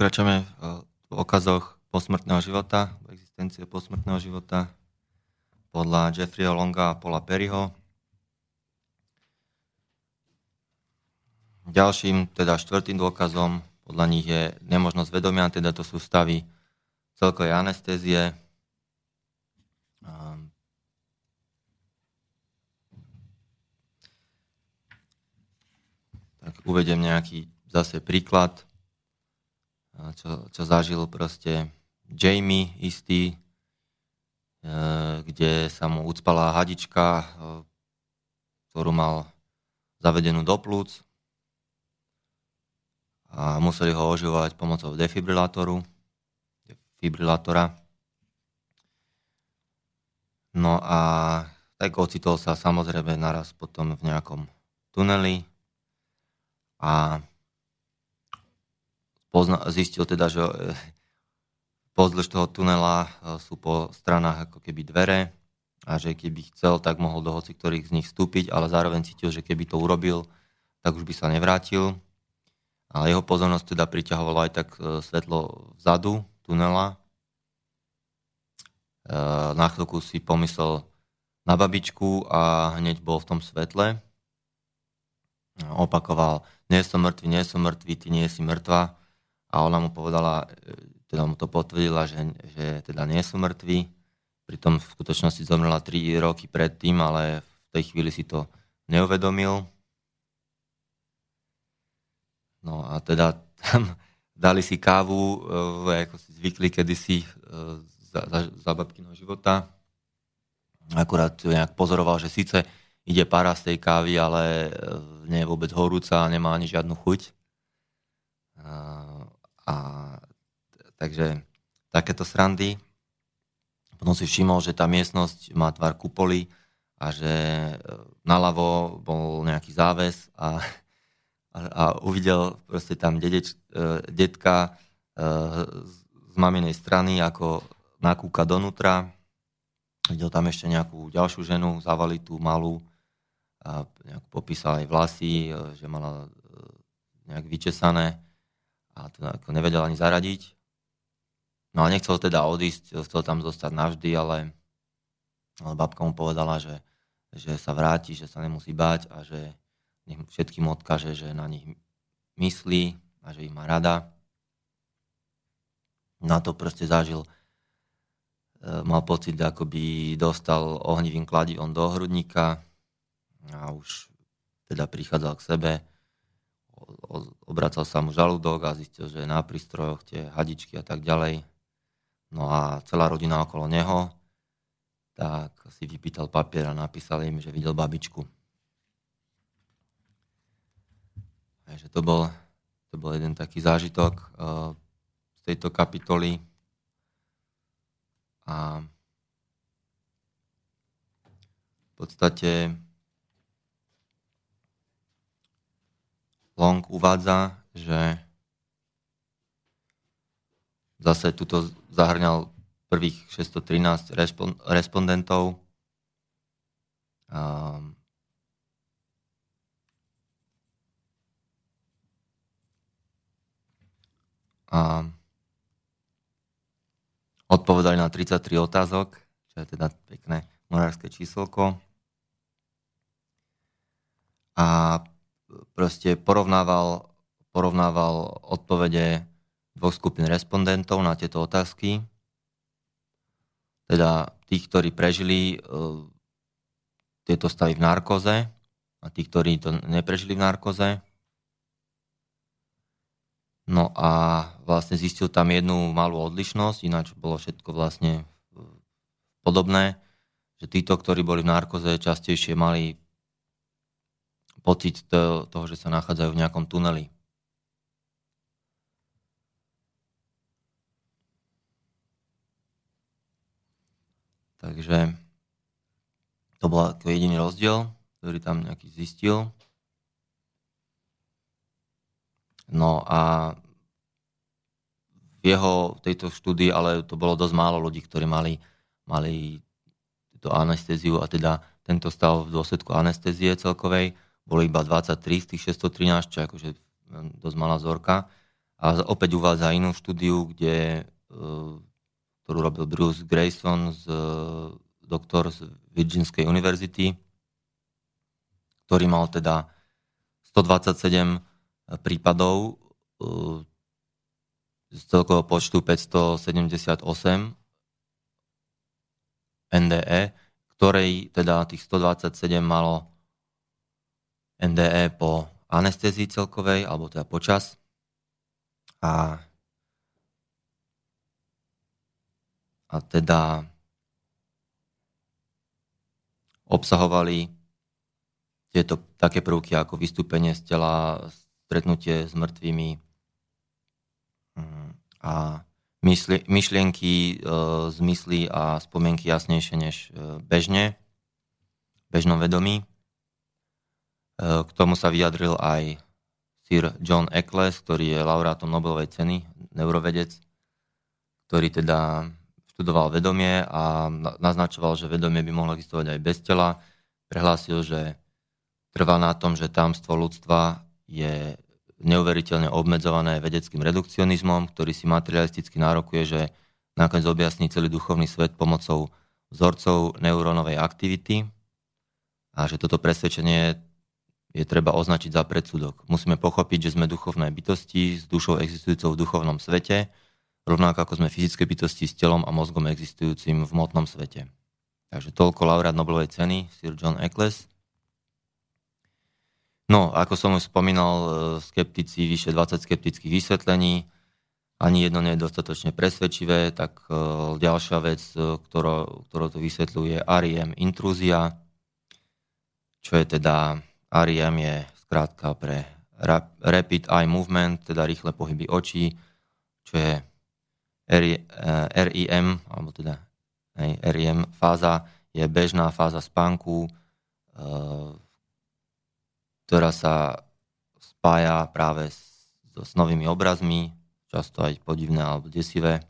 pokračujeme v okazoch posmrtného života, existencie posmrtného života podľa Jeffreyho Longa a Paula Perryho. Ďalším, teda štvrtým dôkazom podľa nich je nemožnosť vedomia, teda to sú stavy celkovej anestézie. Tak uvedem nejaký zase príklad čo, čo zažil proste Jamie istý, e, kde sa mu ucpala hadička, e, ktorú mal zavedenú do plúc a museli ho oživovať pomocou defibrilátoru, defibrilátora. No a tak ocitol sa samozrejme naraz potom v nejakom tuneli a pozna, zistil teda, že e, pozdĺž toho tunela e, sú po stranách ako keby dvere a že keby chcel, tak mohol do hoci ktorých z nich vstúpiť, ale zároveň cítil, že keby to urobil, tak už by sa nevrátil. A jeho pozornosť teda priťahovalo aj tak e, svetlo vzadu tunela. Na chvíľku si pomyslel na babičku a hneď bol v tom svetle. Opakoval, nie som mŕtvy, nie som mŕtvy, ty nie si mŕtva a ona mu povedala, e, teda mu to potvrdila, že, že teda nie sú mŕtvi. Pritom v skutočnosti zomrela 3 roky predtým, ale v tej chvíli si to neuvedomil. No a teda tam <laughs> dali si kávu, e, ako si zvykli kedysi e, za, za, za babkyného života. Akurát nejak pozoroval, že síce ide para z tej kávy, ale nie je vôbec horúca a nemá ani žiadnu chuť. A takže takéto srandy. Potom si všimol, že tá miestnosť má tvar kupoly a že e, naľavo bol nejaký záves a, a, a uvidel proste tam dedeč, e, detka e, z maminej strany, ako nakúka donútra. Videl tam ešte nejakú ďalšiu ženu, zavalitú malú a nejak popísal aj vlasy, že mala nejak vyčesané a to ako nevedel ani zaradiť. No a nechcel teda odísť, chcel tam zostať navždy, ale, ale babka mu povedala, že, že sa vráti, že sa nemusí báť a že nech všetkým odkaže, že na nich myslí a že ich má rada. Na to proste zažil, e, mal pocit, ako by dostal ohnivým kladivom do hrudníka a už teda prichádzal k sebe obracal sa mu žalúdok a zistil, že na prístrojoch tie hadičky a tak ďalej. No a celá rodina okolo neho, tak si vypýtal papier a napísal im, že videl babičku. Takže to bol, to bol jeden taký zážitok uh, z tejto kapitoly. A v podstate Long uvádza, že zase tuto zahrňal prvých 613 respondentov. Um, a odpovedali na 33 otázok, čo je teda pekné morárske číselko. A proste porovnával, porovnával odpovede dvoch skupín respondentov na tieto otázky. Teda tých, ktorí prežili uh, tieto stavy v narkoze a tí, ktorí to neprežili v narkoze. No a vlastne zistil tam jednu malú odlišnosť, ináč bolo všetko vlastne podobné, že títo, ktorí boli v narkoze, častejšie mali pocit toho, že sa nachádzajú v nejakom tuneli. Takže to bol jediný rozdiel, ktorý tam nejaký zistil. No a v jeho tejto štúdii, ale to bolo dosť málo ľudí, ktorí mali, mali túto anestéziu a teda tento stav v dôsledku anestézie celkovej bolo iba 23 z tých 613, čo je akože dosť malá vzorka. A opäť uvádza inú štúdiu, kde, ktorú robil Bruce Grayson, z, doktor z Virginskej univerzity, ktorý mal teda 127 prípadov z celkového počtu 578 NDE, ktorej teda tých 127 malo NDE po anestezii celkovej, alebo teda počas. A, a teda obsahovali tieto také prvky ako vystúpenie z tela, stretnutie s mŕtvými, a mysli, myšlienky, e, zmysly a spomienky jasnejšie než e, bežne, bežnom vedomí. E, k tomu sa vyjadril aj Sir John Eccles, ktorý je laureátom Nobelovej ceny, neurovedec, ktorý teda študoval vedomie a naznačoval, že vedomie by mohlo existovať aj bez tela. Prehlásil, že trvá na tom, že tamstvo ľudstva je neuveriteľne obmedzované vedeckým redukcionizmom, ktorý si materialisticky nárokuje, že nakoniec objasní celý duchovný svet pomocou vzorcov neurónovej aktivity a že toto presvedčenie je treba označiť za predsudok. Musíme pochopiť, že sme duchovné bytosti s dušou existujúcou v duchovnom svete, rovnako ako sme fyzické bytosti s telom a mozgom existujúcim v motnom svete. Takže toľko laureát Nobelovej ceny, Sir John Eccles. No, ako som už spomínal, e, skeptici, vyše 20 skeptických vysvetlení, ani jedno nie je dostatočne presvedčivé, tak e, ďalšia vec, e, ktorú, to vysvetľuje, REM intrúzia, čo je teda, REM je skrátka pre Rapid Eye Movement, teda rýchle pohyby očí, čo je REM, alebo teda REM fáza, je bežná fáza spánku, ktorá sa spája práve so snovými obrazmi, často aj podivné alebo desivé.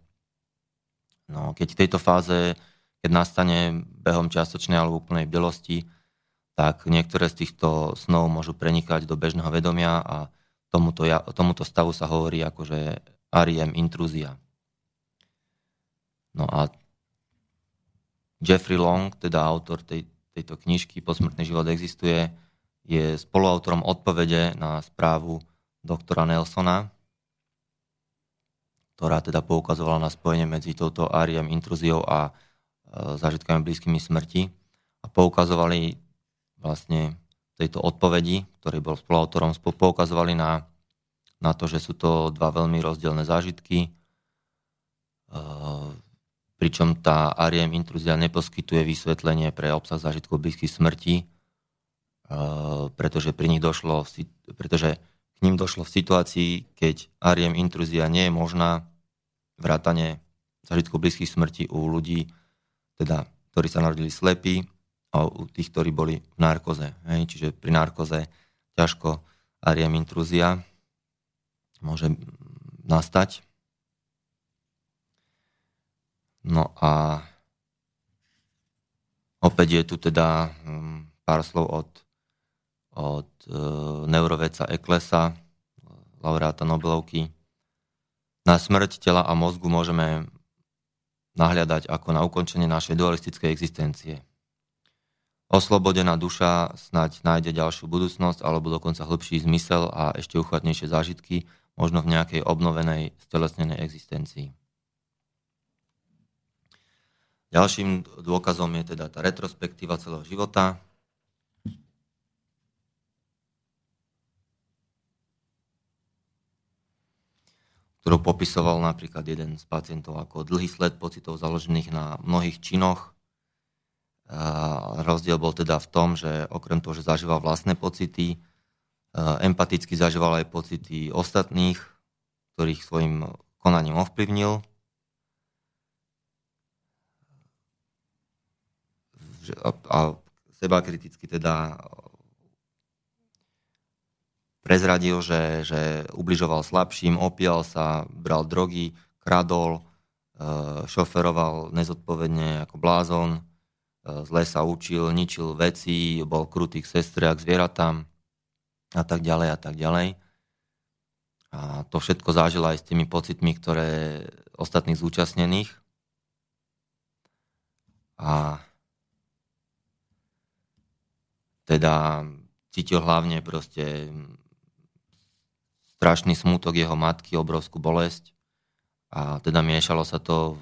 No, keď v tejto fáze, keď nastane behom čiastočnej alebo úplnej bdelosti, tak niektoré z týchto snov môžu prenikať do bežného vedomia a tomuto, tomuto stavu sa hovorí akože REM intrúzia. No a Jeffrey Long, teda autor tej, tejto knižky Posmrtný život existuje, je spoluautorom odpovede na správu doktora Nelsona, ktorá teda poukazovala na spojenie medzi touto áriam intruziou a e, zážitkami blízkymi smrti. A poukazovali vlastne tejto odpovedi, ktorý bol spoluautorom, poukazovali na, na to, že sú to dva veľmi rozdielne zážitky, e, pričom tá Ariem intrúzia neposkytuje vysvetlenie pre obsah zážitkov blízkych smrti, Eh, pretože pri nich došlo, pretože k ním došlo v situácii, keď Ariem intrúzia nie je možná, vrátane zažitku blízkych smrti u ľudí, teda, ktorí sa narodili slepí a tých, ktorí boli v narkoze. Hej? Čiže pri narkoze ťažko Ariem intrúzia môže nastať. No a opäť je tu teda hm, pár slov od od e, neuroveca Eklesa, laureáta Nobelovky. Na smrť tela a mozgu môžeme nahľadať ako na ukončenie našej dualistickej existencie. Oslobodená duša snať nájde ďalšiu budúcnosť alebo dokonca hĺbší zmysel a ešte uchvatnejšie zážitky, možno v nejakej obnovenej, stelesnenej existencii. Ďalším dôkazom je teda tá retrospektíva celého života, ktorú popisoval napríklad jeden z pacientov ako dlhý sled pocitov založených na mnohých činoch. Rozdiel bol teda v tom, že okrem toho, že zažíval vlastné pocity, empaticky zažíval aj pocity ostatných, ktorých svojim konaním ovplyvnil. A seba kriticky teda prezradil, že, že ubližoval slabším, opíjal sa, bral drogy, kradol, e, šoferoval nezodpovedne ako blázon, e, zle sa učil, ničil veci, bol krutý k sestre a k zvieratám a tak ďalej a tak ďalej. A to všetko zažila aj s tými pocitmi, ktoré ostatných zúčastnených. A teda cítil hlavne proste strašný smútok jeho matky, obrovskú bolesť a teda miešalo sa to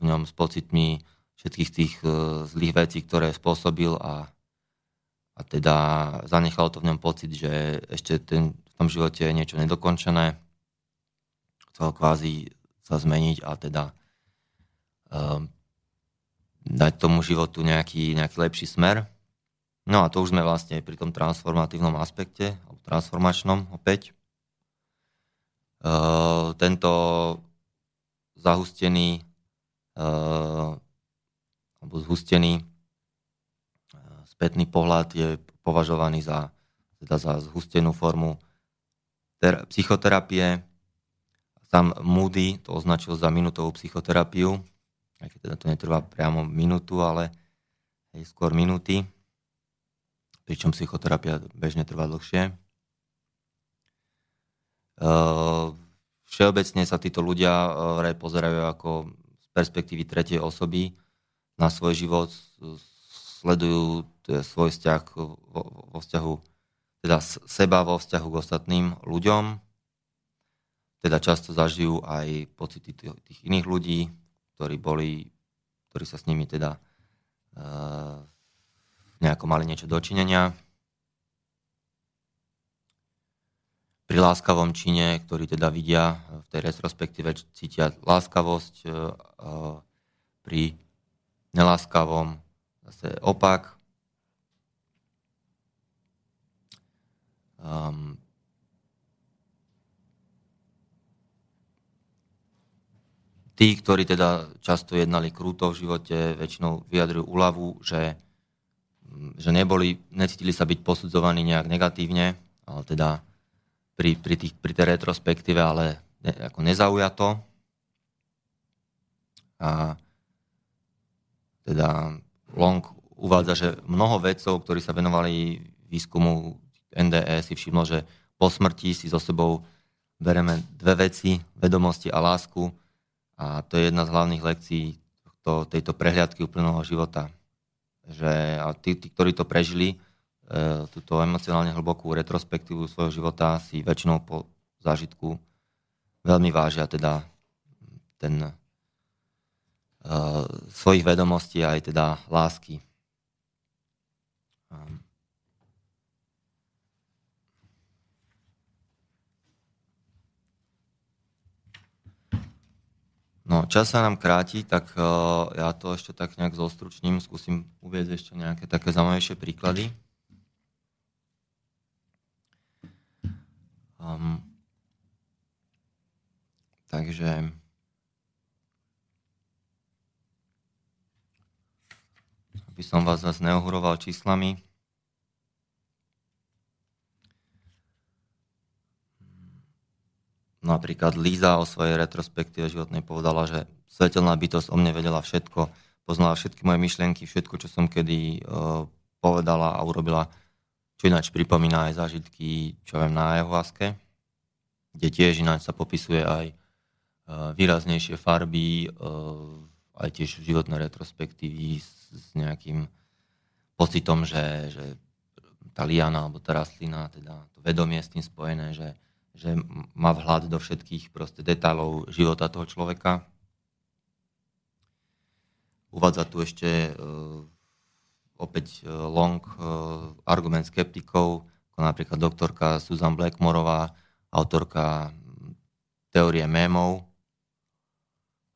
v ňom s pocitmi všetkých tých e, zlých vecí, ktoré spôsobil a, a teda zanechalo to v ňom pocit, že ešte ten, v tom živote je niečo nedokončené. Chcel kvázi sa zmeniť a teda um, dať tomu životu nejaký, nejaký lepší smer. No a to už sme vlastne pri tom transformatívnom aspekte, alebo transformačnom opäť. Uh, tento zahustený uh, alebo zhustený uh, spätný pohľad je považovaný za, teda za zhustenú formu ter- psychoterapie. Sam Moody to označil za minutovú psychoterapiu, aj keď teda to netrvá priamo minútu, ale aj skôr minúty, pričom psychoterapia bežne trvá dlhšie. Uh, Všeobecne sa títo ľudia uh, pozerajú ako z perspektívy tretej osoby na svoj život, sledujú svoj vzťah vo, vo vzťahu, teda seba vo vzťahu k ostatným ľuďom, teda často zažijú aj pocity tých, tých iných ľudí, ktorí boli, ktorí sa s nimi teda uh, nejako mali niečo dočinenia. pri láskavom čine, ktorý teda vidia v tej retrospektíve, cítia láskavosť, e, e, pri neláskavom zase opak. Um, tí, ktorí teda často jednali krúto v živote, väčšinou vyjadrujú úľavu, že, že neboli, necítili sa byť posudzovaní nejak negatívne, ale teda pri, pri, tých, pri tej retrospektíve, ale ne, ako nezaujato. A teda Long uvádza, že mnoho vedcov, ktorí sa venovali výskumu NDE, si všimlo, že po smrti si so sebou bereme dve veci, vedomosti a lásku. A to je jedna z hlavných lekcií to, tejto prehliadky úplného života. Že, a tí, tí, ktorí to prežili, E, túto emocionálne hlbokú retrospektívu svojho života si väčšinou po zážitku veľmi vážia teda ten svojich vedomostí aj teda lásky. No, čas sa nám kráti, tak uh, ja to ešte tak nejak zostručním, skúsim uvieť ešte nejaké také zaujímavejšie príklady. Um, takže aby som vás zase neohuroval číslami. Napríklad Líza o svojej retrospektíve životnej povedala, že svetelná bytosť o mne vedela všetko, poznala všetky moje myšlienky, všetko, čo som kedy uh, povedala a urobila čo ináč pripomína aj zážitky, čo viem, na ayahuaske, kde tiež ináč sa popisuje aj e, výraznejšie farby, e, aj tiež životné retrospektívy s, s nejakým pocitom, že, že tá liana alebo tá rastlina, teda to vedomie s tým spojené, že, že má vhľad do všetkých proste detailov života toho človeka. Uvádza tu ešte e, opäť e, long e, argument skeptikov, ako napríklad doktorka Susan Blackmorová, autorka teórie mémov.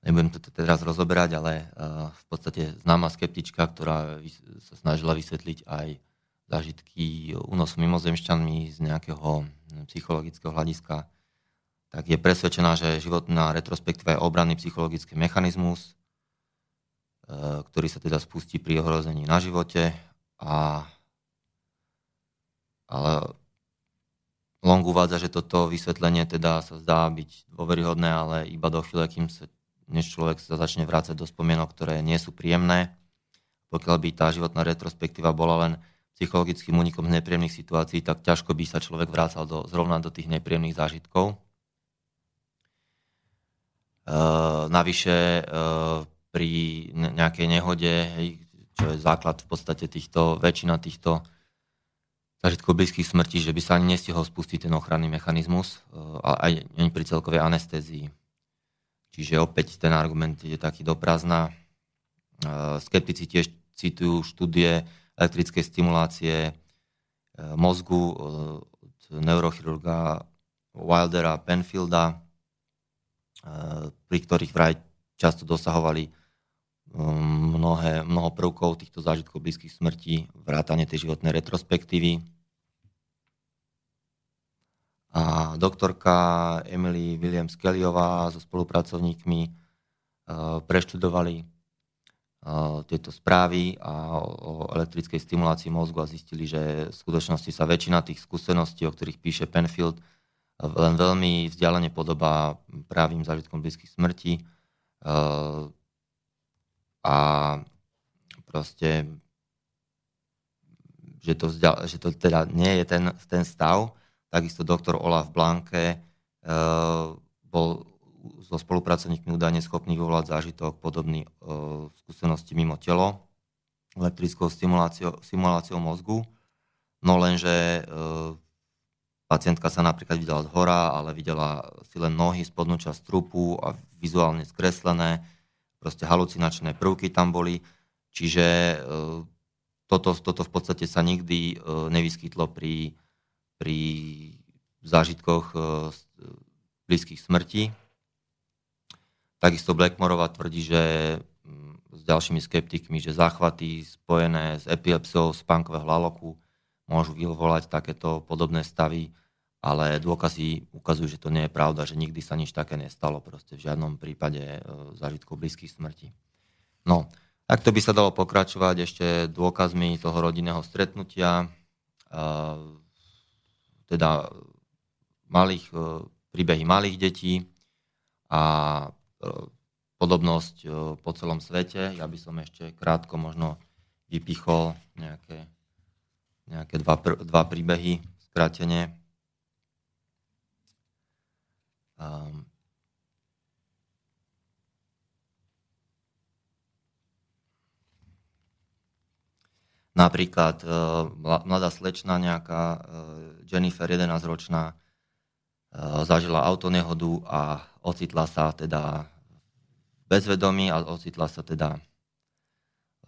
Nebudem to teraz rozoberať, ale e, v podstate známa skeptička, ktorá sa snažila vysvetliť aj zážitky únosu mimozemšťanmi z nejakého psychologického hľadiska, tak je presvedčená, že životná retrospektíva je obranný psychologický mechanizmus, Eh, ktorý sa teda spustí pri ohrození na živote. A, ale Long uvádza, že toto vysvetlenie teda sa zdá byť dôveryhodné, ale iba do chvíle, kým sa, než človek sa začne vrácať do spomienok, ktoré nie sú príjemné. Pokiaľ by tá životná retrospektíva bola len psychologickým únikom z nepríjemných situácií, tak ťažko by sa človek vrácal do, zrovna do tých nepríjemných zážitkov. navyše pri nejakej nehode, čo je základ v podstate týchto, väčšina týchto zážitkov blízkych smrti, že by sa ani nestihol spustiť ten ochranný mechanizmus, aj pri celkovej anestézii. Čiže opäť ten argument je taký do prázdna. Skeptici tiež citujú štúdie elektrickej stimulácie mozgu od neurochirurga Wildera Penfielda, pri ktorých vraj často dosahovali mnohé, mnoho prvkov týchto zážitkov blízkych smrti, vrátane tej životnej retrospektívy. A doktorka Emily Williams Kellyová so spolupracovníkmi uh, preštudovali uh, tieto správy a o elektrickej stimulácii mozgu a zistili, že v skutočnosti sa väčšina tých skúseností, o ktorých píše Penfield, len veľmi vzdialene podobá právým zážitkom blízkych smrti a proste, že to, že to teda nie je ten, ten stav. Takisto doktor Olaf Blanke uh, bol so spolupracovníkmi údajne schopný vyvolať zážitok podobný uh, skúsenosti mimo telo elektrickou stimuláciou mozgu. No lenže uh, pacientka sa napríklad videla z hora, ale videla si len nohy, spodnú časť trupu a vizuálne skreslené, proste halucinačné prvky tam boli, čiže toto, toto v podstate sa nikdy nevyskytlo pri, pri zážitkoch e, blízkych smrti. Takisto Blackmorová tvrdí, že s ďalšími skeptikmi, že záchvaty spojené s epilepsiou spánkového hlaloku môžu vyvolať takéto podobné stavy ale dôkazy ukazujú, že to nie je pravda, že nikdy sa nič také nestalo, proste v žiadnom prípade e, zážitkov blízkych smrti. No, takto by sa dalo pokračovať ešte dôkazmi toho rodinného stretnutia, e, teda malých, e, príbehy malých detí a podobnosť po celom svete. Ja by som ešte krátko možno vypichol nejaké, nejaké dva, dva príbehy skrátene. Um, Napríklad uh, mladá slečna nejaká, uh, Jennifer 11-ročná, uh, zažila autonehodu a ocitla sa teda bezvedomí a ocitla sa teda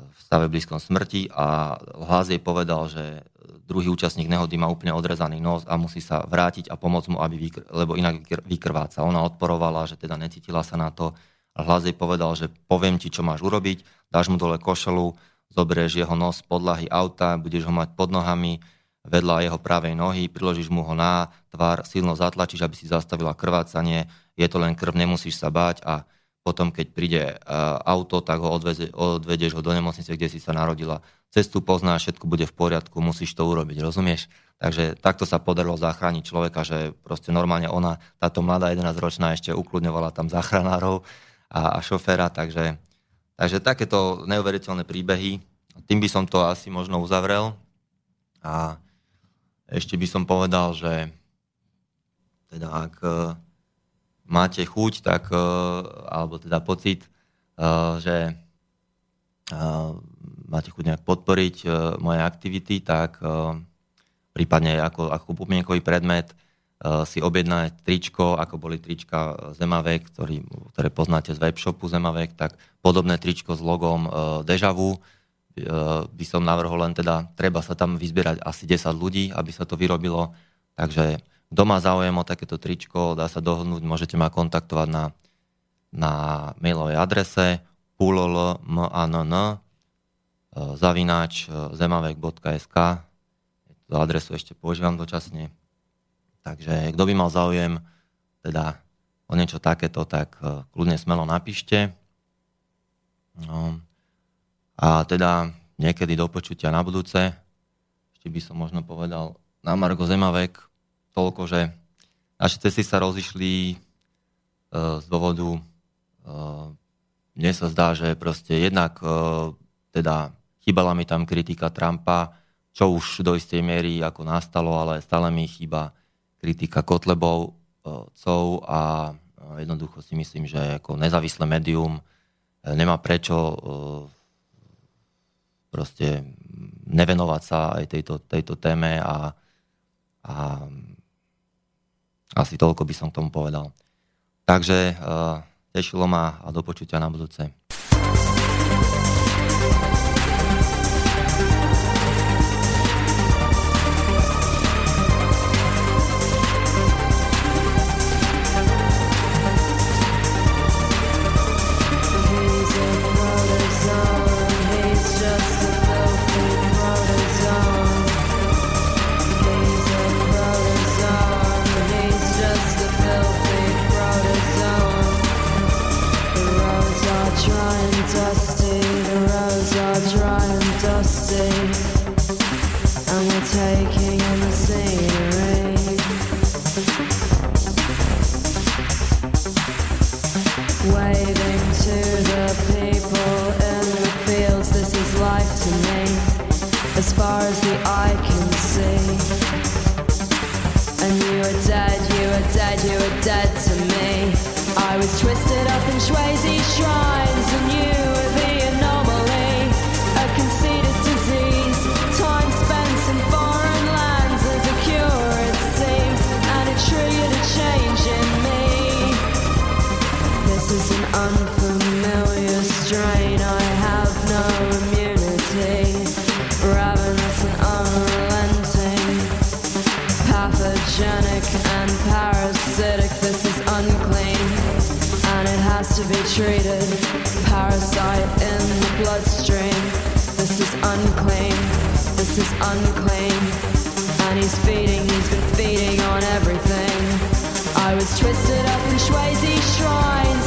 v stave blízkom smrti a hlas jej povedal, že druhý účastník nehody má úplne odrezaný nos a musí sa vrátiť a pomôcť mu, aby vykr- lebo inak vykrváca. Ona odporovala, že teda necítila sa na to a hlas jej povedal, že poviem ti, čo máš urobiť, dáš mu dole košelu, zoberieš jeho nos podlahy auta, budeš ho mať pod nohami, vedľa jeho pravej nohy, priložíš mu ho na tvár, silno zatlačíš, aby si zastavila krvácanie, je to len krv, nemusíš sa báť a potom, keď príde e, auto, tak ho odveze, odvedieš ho do nemocnice, kde si sa narodila. Cestu poznáš, všetko bude v poriadku, musíš to urobiť, rozumieš? Takže takto sa podarilo zachrániť človeka, že proste normálne ona, táto mladá 11-ročná ešte ukludňovala tam záchranárov a, a šoféra, takže, takže takéto neuveriteľné príbehy. Tým by som to asi možno uzavrel. A ešte by som povedal, že teda ak máte chuť, tak, e, alebo teda pocit, e, že e, máte chuť nejak podporiť moje aktivity, tak prípadne ako, ako pomienkový predmet si objednať tričko, ako boli trička Zemavek, ktorý, ktoré poznáte z webshopu Zemavek, tak podobné tričko s logom Dejavu by som navrhol len teda, treba sa tam vyzbierať asi 10 ľudí, aby sa to vyrobilo, takže kto má záujem o takéto tričko, dá sa dohodnúť, môžete ma kontaktovať na, na mailovej adrese pulolmann e, zavináč zemavek.sk adresu ešte používam dočasne. Takže kto by mal záujem teda o niečo takéto, tak e, kľudne smelo napíšte. No. A teda niekedy do počutia na budúce. Ešte by som možno povedal na Margo Zemavek, toľko, že naše cesty sa rozišli uh, z dôvodu, uh, mne sa zdá, že proste jednak uh, teda chýbala mi tam kritika Trumpa, čo už do istej miery ako nastalo, ale stále mi chýba kritika Kotlebovcov eh, a eh, jednoducho si myslím, že ako nezávislé médium eh, nemá prečo proste nevenovať sa aj tejto, tejto téme a, a asi toľko by som k tomu povedal. Takže tešilo ma a do počutia na budúce. I can. And you were dead, you were dead, you were dead to me. I was twisted up in Swayze shrines, and you were. to be treated. Parasite in the bloodstream. This is unclean. This is unclean. And he's feeding, he's been feeding on everything. I was twisted up in Swayze Shrine.